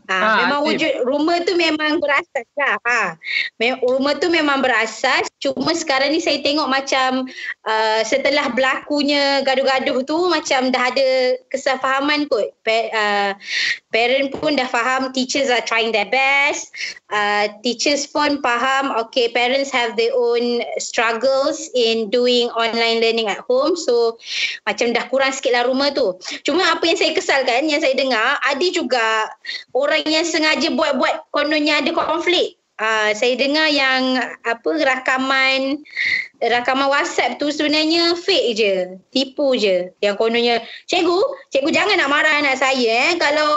Ha, ha, memang Atif. wujud rumah tu memang berasas lah. Ha. Rumah tu memang berasas. Cuma sekarang ni saya tengok macam uh, setelah berlakunya gaduh-gaduh tu macam dah ada kesefahaman kot. Pa, uh, parent pun dah faham teachers are trying their best. Uh, teachers pun faham okay parents have their own struggles in doing online learning at home. So macam dah kurang sikit lah rumah tu. Cuma apa yang saya kesalkan yang saya dengar ada juga orang yang sengaja buat-buat kononnya ada konflik. Uh, saya dengar yang apa rakaman rakaman WhatsApp tu sebenarnya fake je, tipu je. Yang kononnya, cikgu, cikgu jangan nak marah anak saya eh. Kalau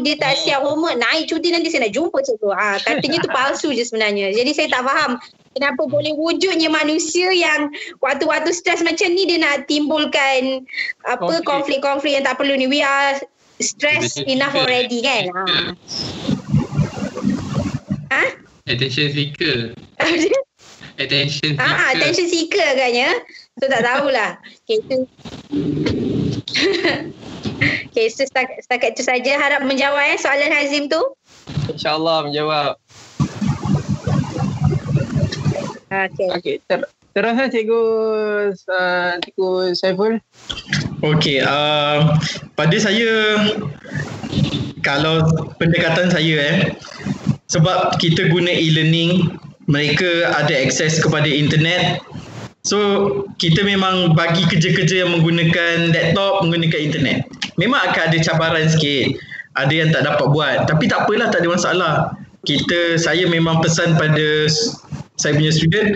dia tak siap homework, naik cuti nanti saya nak jumpa cikgu. Ah, katanya tu palsu je sebenarnya. Jadi saya tak faham kenapa boleh wujudnya manusia yang waktu-waktu stres macam ni dia nak timbulkan apa konflik-konflik yang tak perlu ni. We are stress enough already kan ha. Attention seeker. attention ah, seeker. Ah, attention seeker agaknya. So tak tahulah. Okay, itu. okay, so setakat, setakat itu saja. Harap menjawab eh, soalan Hazim tu. InsyaAllah menjawab. Okay. Okay, ter- teruslah cikgu uh, cikgu Saiful. Okey, uh, pada saya kalau pendekatan saya eh sebab kita guna e-learning, mereka ada akses kepada internet. So, kita memang bagi kerja-kerja yang menggunakan laptop, menggunakan internet. Memang akan ada cabaran sikit. Ada yang tak dapat buat, tapi tak apalah, tak ada masalah. Kita saya memang pesan pada saya punya student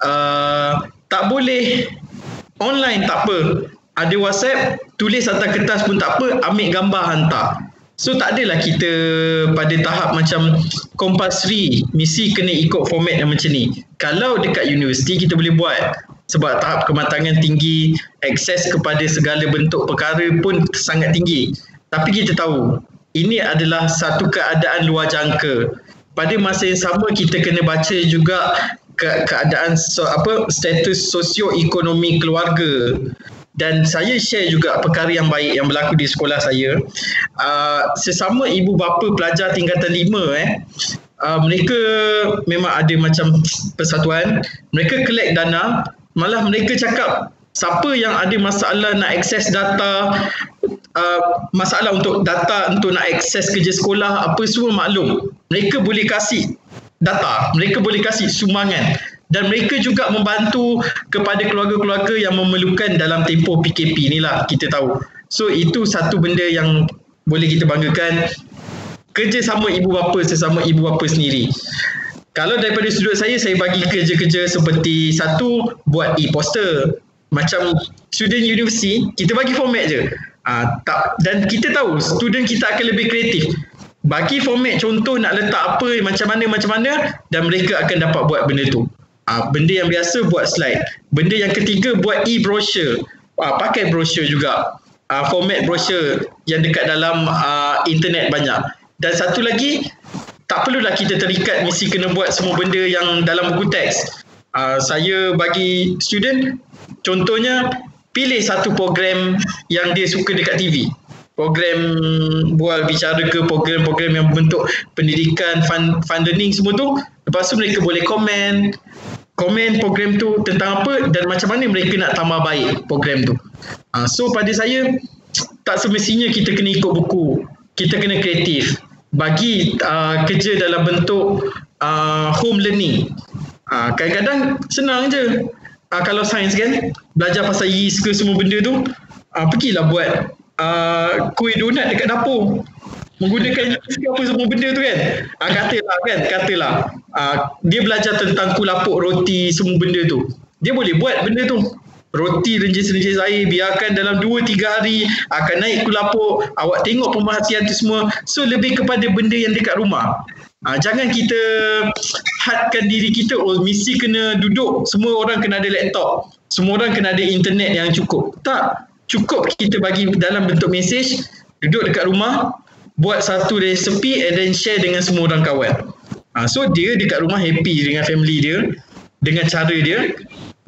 uh, tak boleh online tak apa ada WhatsApp, tulis atas kertas pun tak apa, ambil gambar hantar. So tak adalah kita pada tahap macam compulsory, misi kena ikut format yang macam ni. Kalau dekat universiti kita boleh buat sebab tahap kematangan tinggi, akses kepada segala bentuk perkara pun sangat tinggi. Tapi kita tahu, ini adalah satu keadaan luar jangka. Pada masa yang sama kita kena baca juga ke- keadaan so, apa status sosioekonomi keluarga dan saya share juga perkara yang baik yang berlaku di sekolah saya. Uh, sesama ibu bapa pelajar tingkatan lima eh. Uh, mereka memang ada macam persatuan. Mereka collect dana. Malah mereka cakap siapa yang ada masalah nak akses data uh, masalah untuk data untuk nak akses kerja sekolah apa semua maklum. Mereka boleh kasih data. Mereka boleh kasih sumbangan dan mereka juga membantu kepada keluarga-keluarga yang memerlukan dalam tempoh PKP ni lah kita tahu. So itu satu benda yang boleh kita banggakan. Kerjasama ibu bapa sesama ibu bapa sendiri. Kalau daripada sudut saya saya bagi kerja-kerja seperti satu buat e-poster. Macam student university kita bagi format je. Uh, tak dan kita tahu student kita akan lebih kreatif. Bagi format contoh nak letak apa macam mana macam mana dan mereka akan dapat buat benda tu uh, benda yang biasa buat slide. Benda yang ketiga buat e-brochure. Uh, pakai brochure juga. Uh, format brochure yang dekat dalam uh, internet banyak. Dan satu lagi tak perlulah kita terikat mesti kena buat semua benda yang dalam buku teks. Uh, saya bagi student Contohnya pilih satu program yang dia suka dekat TV. Program bual bicara ke program-program yang bentuk pendidikan, fun, fun learning semua tu. Lepas tu mereka boleh komen, komen program tu tentang apa dan macam mana mereka nak tambah baik program tu. Uh, so pada saya tak semestinya kita kena ikut buku. Kita kena kreatif. Bagi uh, kerja dalam bentuk uh, home learning. Uh, kadang-kadang senang je uh, kalau sains kan belajar pasal yeast ke semua benda tu uh, pergilah buat uh, kuih donat dekat dapur menggunakan apa semua benda tu kan? Uh, katalah kan katalah. Uh, dia belajar tentang kulapuk roti semua benda tu. Dia boleh buat benda tu. Roti renjis-renjis air biarkan dalam 2-3 hari akan naik kulapuk awak tengok pemerhatian tu semua. So lebih kepada benda yang dekat rumah. Ha, jangan kita hadkan diri kita oh mesti kena duduk. Semua orang kena ada laptop. Semua orang kena ada internet yang cukup. Tak. Cukup kita bagi dalam bentuk mesej duduk dekat rumah buat satu resepi and then share dengan semua orang kawan. Ha, so dia dekat rumah happy dengan family dia dengan cara dia.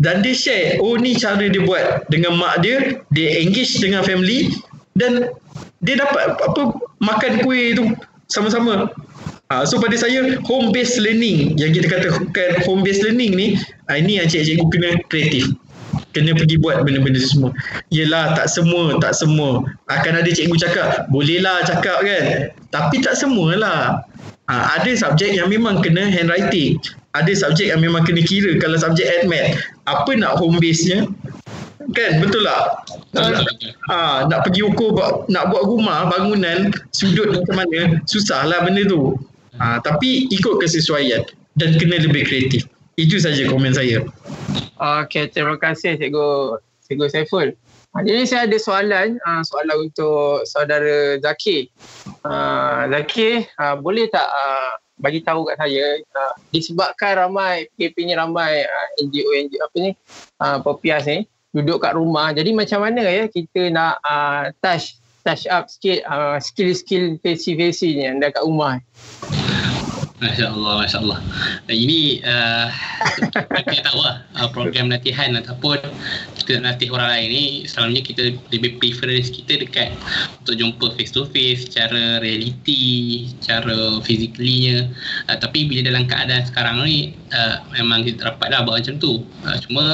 Dan dia share oh ni cara dia buat dengan mak dia. Dia engage dengan family. Dan dia dapat apa makan kuih tu sama-sama. Uh, so pada saya home based learning yang kita katakan home based learning ni uh, ini yang cikgu kena kreatif kena pergi buat benda-benda semua. Yelah tak semua tak semua. Akan ada cikgu cakap bolehlah cakap kan? Tapi tak semualah. Uh, ada subjek yang memang kena handwriting. Ada subjek yang memang kena kira kalau subjek admat apa nak home base nya kan? Betul tak? Nak, ha, nak pergi ukur nak buat rumah bangunan sudut macam mana susahlah benda tu. Ha, tapi ikut kesesuaian dan kena lebih kreatif. Itu saja komen saya. Okey, terima kasih Cikgu Cikgu Saiful. Ha, jadi saya ada soalan, ha, soalan untuk saudara Zaki. Ha, Zaki, boleh tak bagi tahu kat saya disebabkan ramai PKP ni ramai NGO NGO apa ni? Pepias ni duduk kat rumah. Jadi macam mana ya kita nak touch touch up sikit skill-skill face-to-face ni yang dekat rumah. Masya Allah, Masya Allah. Ini uh, kita tahu lah uh, program latihan ataupun kita nak latih orang lain ni selalunya kita lebih preference kita dekat untuk jumpa face to face secara reality, secara physically-nya. Uh, tapi bila dalam keadaan sekarang ni uh, memang kita dapat dah buat macam tu. Uh, cuma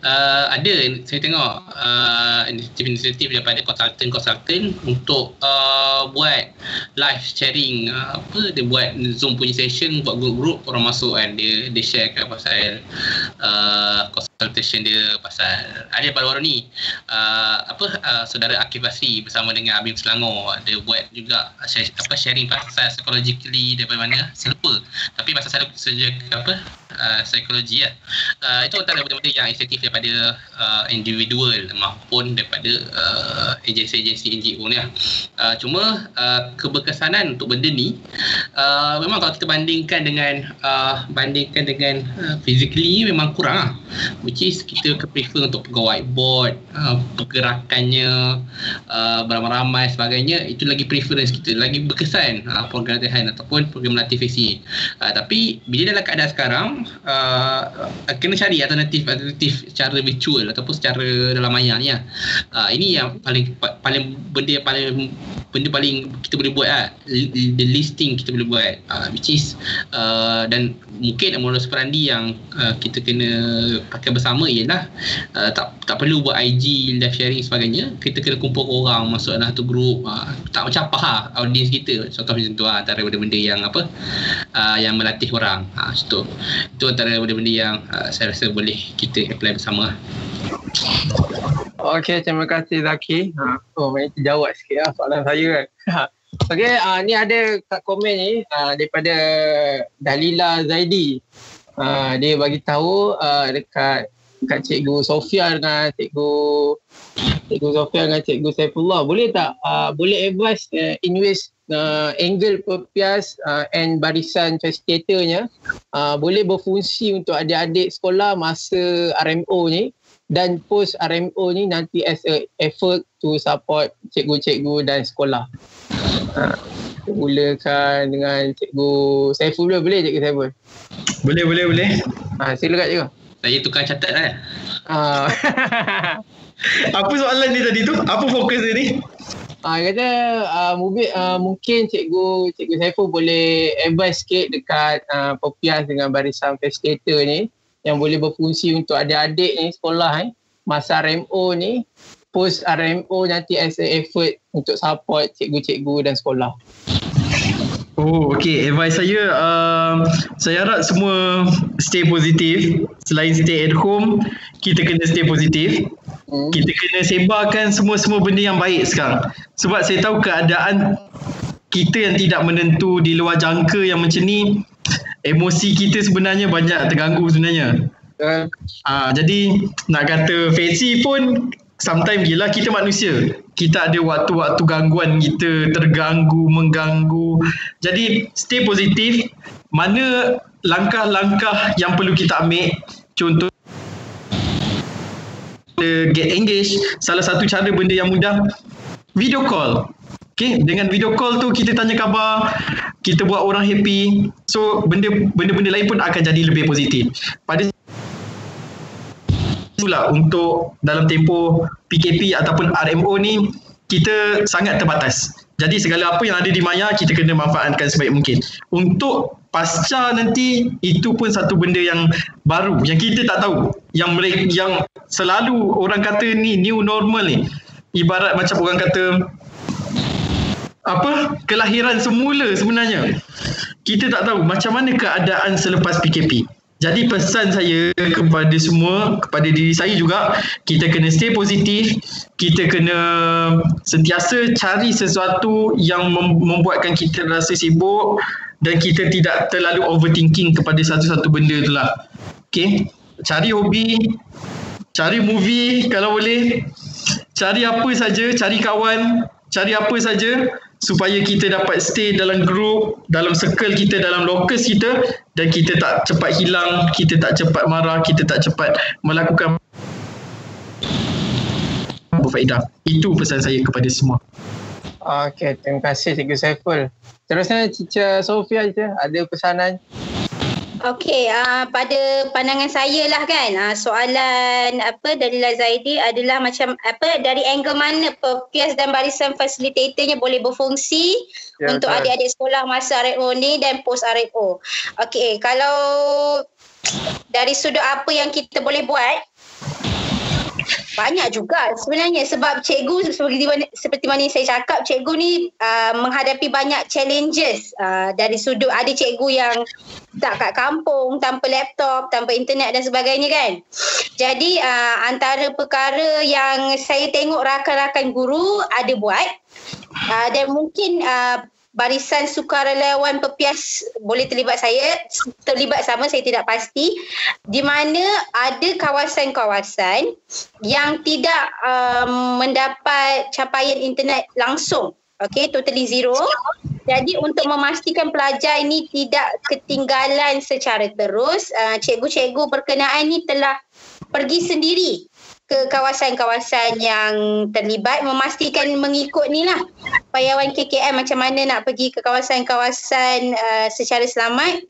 uh, ada saya tengok uh, inisiatif-inisiatif daripada konsultan-konsultan untuk uh, buat live sharing uh, apa dia buat Zoom punya session buat group-group orang masuk kan dia dia share kan pasal uh, consultation dia pasal ada baru-baru ni uh, apa uh, saudara Akif Basri bersama dengan Abim Selangor dia buat juga share, apa sharing pasal psychologically daripada mana saya lupa. Tapi pasal sejak apa uh, psikologi lah. Uh, itu antara benda-benda yang inisiatif daripada uh, individual maupun daripada uh, agensi-agensi NGO ni lah. Uh, cuma uh, keberkesanan untuk benda ni uh, memang kalau kita bandingkan dengan uh, bandingkan dengan uh, physically memang kurang lah. Which is kita prefer untuk pegang whiteboard, uh, pergerakannya, uh, beramai-ramai sebagainya itu lagi preference kita, lagi berkesan uh, program latihan ataupun program latih fasi. Uh, tapi bila dalam keadaan sekarang uh, kena cari alternatif alternatif secara virtual ataupun secara dalam maya ni lah. Uh, ini yang paling paling benda yang paling benda paling kita boleh buat lah. The listing kita boleh buat uh, which is uh, dan mungkin modus operandi yang uh, kita kena pakai bersama ialah uh, tak tak perlu buat IG live sharing sebagainya. Kita kena kumpul orang masuk dalam satu group uh, tak macam apa ha audience kita. Contoh macam tu lah, antara benda-benda yang apa uh, yang melatih orang. Uh, itu itu antara benda-benda yang uh, saya rasa boleh kita apply bersama Okey, terima kasih Zaki. Ha, oh, main terjawab sikit lah soalan saya kan. Okey, uh, ni ada kat komen ni uh, daripada Dalila Zaidi. Uh, dia bagi tahu uh, dekat dekat cikgu Sofia dengan cikgu cikgu Sofia dengan cikgu Saifullah. Boleh tak uh, boleh advice uh, in ways uh, angle pepias uh, and barisan facilitatornya uh, boleh berfungsi untuk adik-adik sekolah masa RMO ni dan post RMO ni nanti as a effort to support cikgu-cikgu dan sekolah. Ha, mulakan dengan cikgu Saiful dulu boleh cikgu Saiful? Boleh, boleh, boleh. Ha, silakan cikgu. Saya tukar catat lah. Ha. Apa soalan ni tadi tu? Apa fokus dia ni? Ah uh, kata uh, mungkin uh, mungkin cikgu cikgu Saiful boleh advice sikit dekat uh, Popias dengan barisan facilitator ni yang boleh berfungsi untuk adik-adik ni sekolah eh masa RMO ni post RMO nanti as a effort untuk support cikgu-cikgu dan sekolah. Oh, okay. Advice saya, um, saya harap semua stay positif. Selain stay at home, kita kena stay positif. Hmm. Kita kena sebarkan semua-semua benda yang baik sekarang. Sebab saya tahu keadaan kita yang tidak menentu di luar jangka yang macam ni, emosi kita sebenarnya banyak terganggu sebenarnya. Uh. Uh, jadi nak kata fancy pun sometimes gila kita manusia. Kita ada waktu-waktu gangguan kita terganggu, mengganggu. Jadi stay positif. Mana langkah-langkah yang perlu kita ambil? Contoh get engaged. Salah satu cara benda yang mudah video call. Okay, dengan video call tu kita tanya khabar, kita buat orang happy. So benda benda-benda lain pun akan jadi lebih positif. Pada itulah untuk dalam tempoh PKP ataupun RMO ni kita sangat terbatas. Jadi segala apa yang ada di maya kita kena manfaatkan sebaik mungkin. Untuk pasca nanti itu pun satu benda yang baru yang kita tak tahu. Yang mereka yang selalu orang kata ni new normal ni. Ibarat macam orang kata apa kelahiran semula sebenarnya kita tak tahu macam mana keadaan selepas PKP jadi pesan saya kepada semua kepada diri saya juga kita kena stay positif kita kena sentiasa cari sesuatu yang membuatkan kita rasa sibuk dan kita tidak terlalu overthinking kepada satu-satu benda tu lah. Okay cari hobi cari movie kalau boleh cari apa saja cari kawan cari apa saja supaya kita dapat stay dalam group, dalam circle kita, dalam locus kita dan kita tak cepat hilang, kita tak cepat marah, kita tak cepat melakukan berfaedah. Itu pesan saya kepada semua. Okey, terima kasih Cikgu Saiful. Terusnya Cica Sofia je, ada pesanan? Okey, uh, pada pandangan saya lah kan, uh, soalan apa dari Zaidi adalah macam apa dari angle mana pepias dan barisan fasilitatornya boleh berfungsi ya, untuk kan. adik-adik sekolah masa RFO ni dan post RFO. Okey, kalau dari sudut apa yang kita boleh buat, banyak juga sebenarnya sebab cikgu seperti mana, seperti mana saya cakap cikgu ni uh, menghadapi banyak challenges uh, dari sudut ada cikgu yang tak kat kampung tanpa laptop tanpa internet dan sebagainya kan. Jadi uh, antara perkara yang saya tengok rakan-rakan guru ada buat uh, dan mungkin uh, barisan sukarelawan pepias boleh terlibat saya. Terlibat sama saya tidak pasti. Di mana ada kawasan-kawasan yang tidak um, mendapat capaian internet langsung. Okay totally zero. Jadi untuk memastikan pelajar ini tidak ketinggalan secara terus uh, cikgu-cikgu berkenaan ini telah pergi sendiri ke kawasan-kawasan yang terlibat memastikan mengikut ni lah. Payawan KKM macam mana nak pergi ke kawasan-kawasan uh, secara selamat.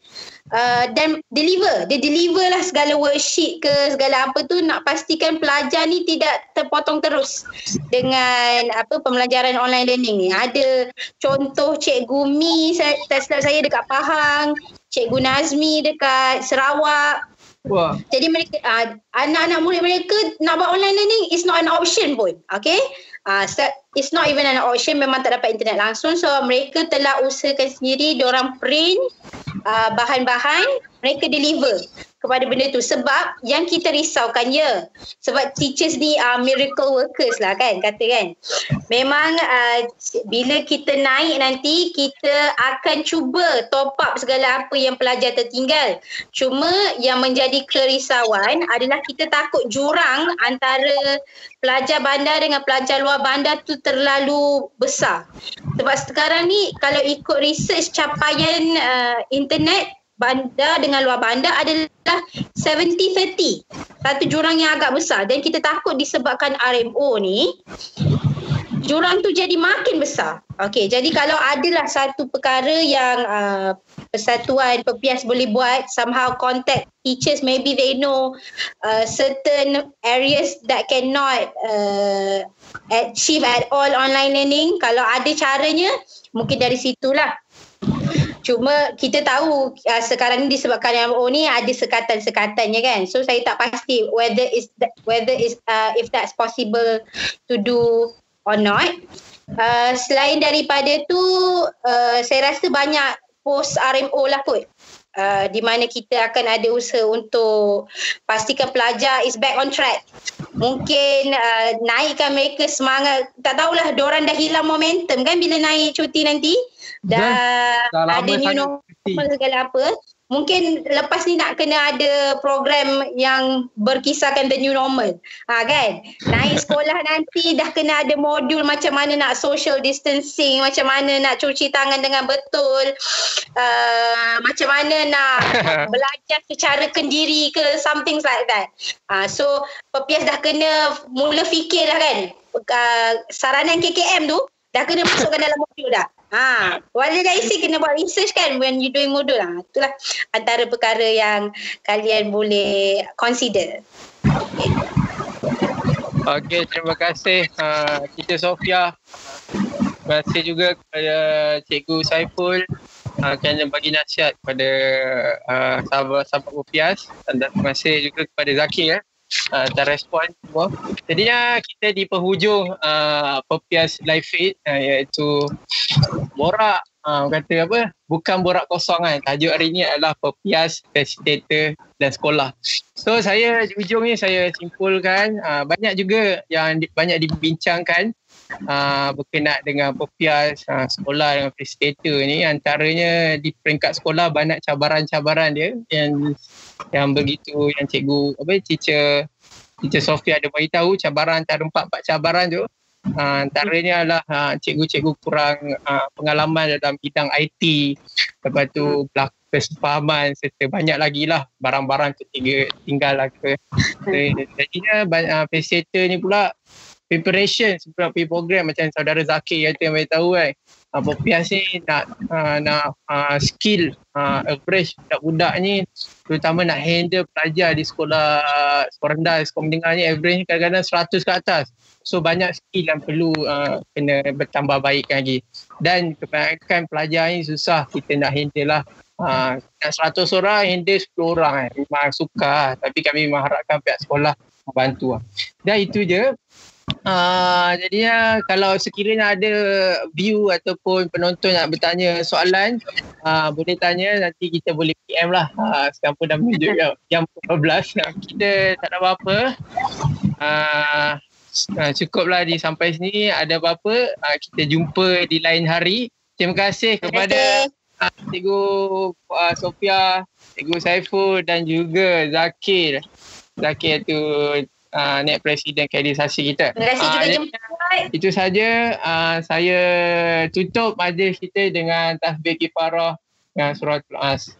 Uh, dan deliver dia deliver lah segala worksheet ke segala apa tu nak pastikan pelajar ni tidak terpotong terus dengan apa pembelajaran online learning ni. Ada contoh cikgu Mi saya, saya dekat Pahang cikgu Nazmi dekat Sarawak Wah. Jadi mereka uh, anak-anak murid mereka nak buat online learning is not an option pun. Okay. Uh, it's not even an option memang tak dapat internet langsung. So mereka telah usahakan sendiri orang print uh, bahan-bahan mereka deliver kepada benda tu. Sebab yang kita risaukan ya sebab teachers ni uh, miracle workers lah kan kata kan. Memang uh, bila kita naik nanti kita akan cuba top up segala apa yang pelajar tertinggal. Cuma yang menjadi kerisauan adalah kita takut jurang antara pelajar bandar dengan pelajar luar bandar tu terlalu besar sebab sekarang ni kalau ikut research capaian uh, internet bandar dengan luar bandar adalah 70-30. Satu jurang yang agak besar dan kita takut disebabkan RMO ni jurang tu jadi makin besar. Okey, jadi kalau adalah satu perkara yang uh, persatuan pepias boleh buat somehow contact teachers maybe they know uh, certain areas that cannot uh, achieve at all online learning kalau ada caranya mungkin dari situlah Cuma kita tahu uh, sekarang ni disebabkan MO ni ada sekatan-sekatannya kan. So saya tak pasti whether is that, whether is uh, if that's possible to do or not. Uh, selain daripada tu uh, saya rasa banyak post RMO lah kot. Uh, di mana kita akan ada usaha untuk pastikan pelajar is back on track. Mungkin uh, naikkan mereka semangat. Tak tahulah, diorang dah hilang momentum kan bila naik cuti nanti dah, dah ada new normal segala apa mungkin lepas ni nak kena ada program yang berkisahkan the new normal. Ha kan? Naik sekolah nanti dah kena ada modul macam mana nak social distancing macam mana nak cuci tangan dengan betul uh, macam mana nak belajar secara kendiri ke something like that. Ha so pepias dah kena mula fikir dah kan? Uh, saranan KKM tu dah kena masukkan dalam modul dah Ha, wali isi kena buat research kan when you doing modul lah. Itulah antara perkara yang kalian boleh consider. Okay, terima kasih uh, Teacher Sofia. Terima kasih juga kepada Cikgu Saiful uh, kerana bagi nasihat kepada uh, sahabat-sahabat Upias dan terima kasih juga kepada Zaki ya. Eh uh, dan respon semua. Jadinya kita di penghujung uh, Pepias Live Feed uh, iaitu Borak uh, kata apa bukan borak kosong kan. Tajuk hari ni adalah Pepias Facilitator dan Sekolah. So saya di ujung ni saya simpulkan uh, banyak juga yang di, banyak dibincangkan uh, berkenaan dengan Pepias uh, Sekolah dengan Facilitator ni. Antaranya di peringkat sekolah banyak cabaran-cabaran dia yang yang begitu yang cikgu apa teacher teacher Sofia ada beritahu cabaran antara empat-empat cabaran tu uh, antaranya adalah uh, cikgu-cikgu kurang uh, pengalaman dalam bidang IT lepas tu berlaku kesepahaman serta banyak lagi lah barang-barang ketiga tinggal lah ke. Jadinya uh, facilitator ni pula preparation sebelum pergi program macam saudara Zakir kata yang tahu kan Popias ni nak uh, nak uh, skill uh, average budak-budak ni. Terutama nak handle pelajar di sekolah sekolah rendah sekolah mendengar ni average ni kadang-kadang 100 ke atas. So banyak skill yang perlu uh, kena bertambah baik lagi. Dan kebanyakan pelajar ni susah kita nak handle lah. Uh, nak 100 orang handle 10 orang. Kan memang suka tapi kami memang harapkan pihak sekolah membantu lah. dan itu je Uh, jadi ya kalau sekiranya ada view ataupun penonton nak bertanya soalan uh, boleh tanya nanti kita boleh PM lah. Uh, sekarang pun dah menunjuk jam 12 kita tak ada apa-apa. Uh, uh, cukuplah di sampai sini. Ada apa-apa uh, kita jumpa di lain hari. Terima kasih kepada uh, Cikgu uh, Sofia Cikgu Saiful dan juga Zakir. Zakir tu uh, net presiden kaderisasi kita. Terima kasih juga uh, jemput. Itu saja uh, saya tutup majlis kita dengan tasbih kifarah dengan surah Al-As.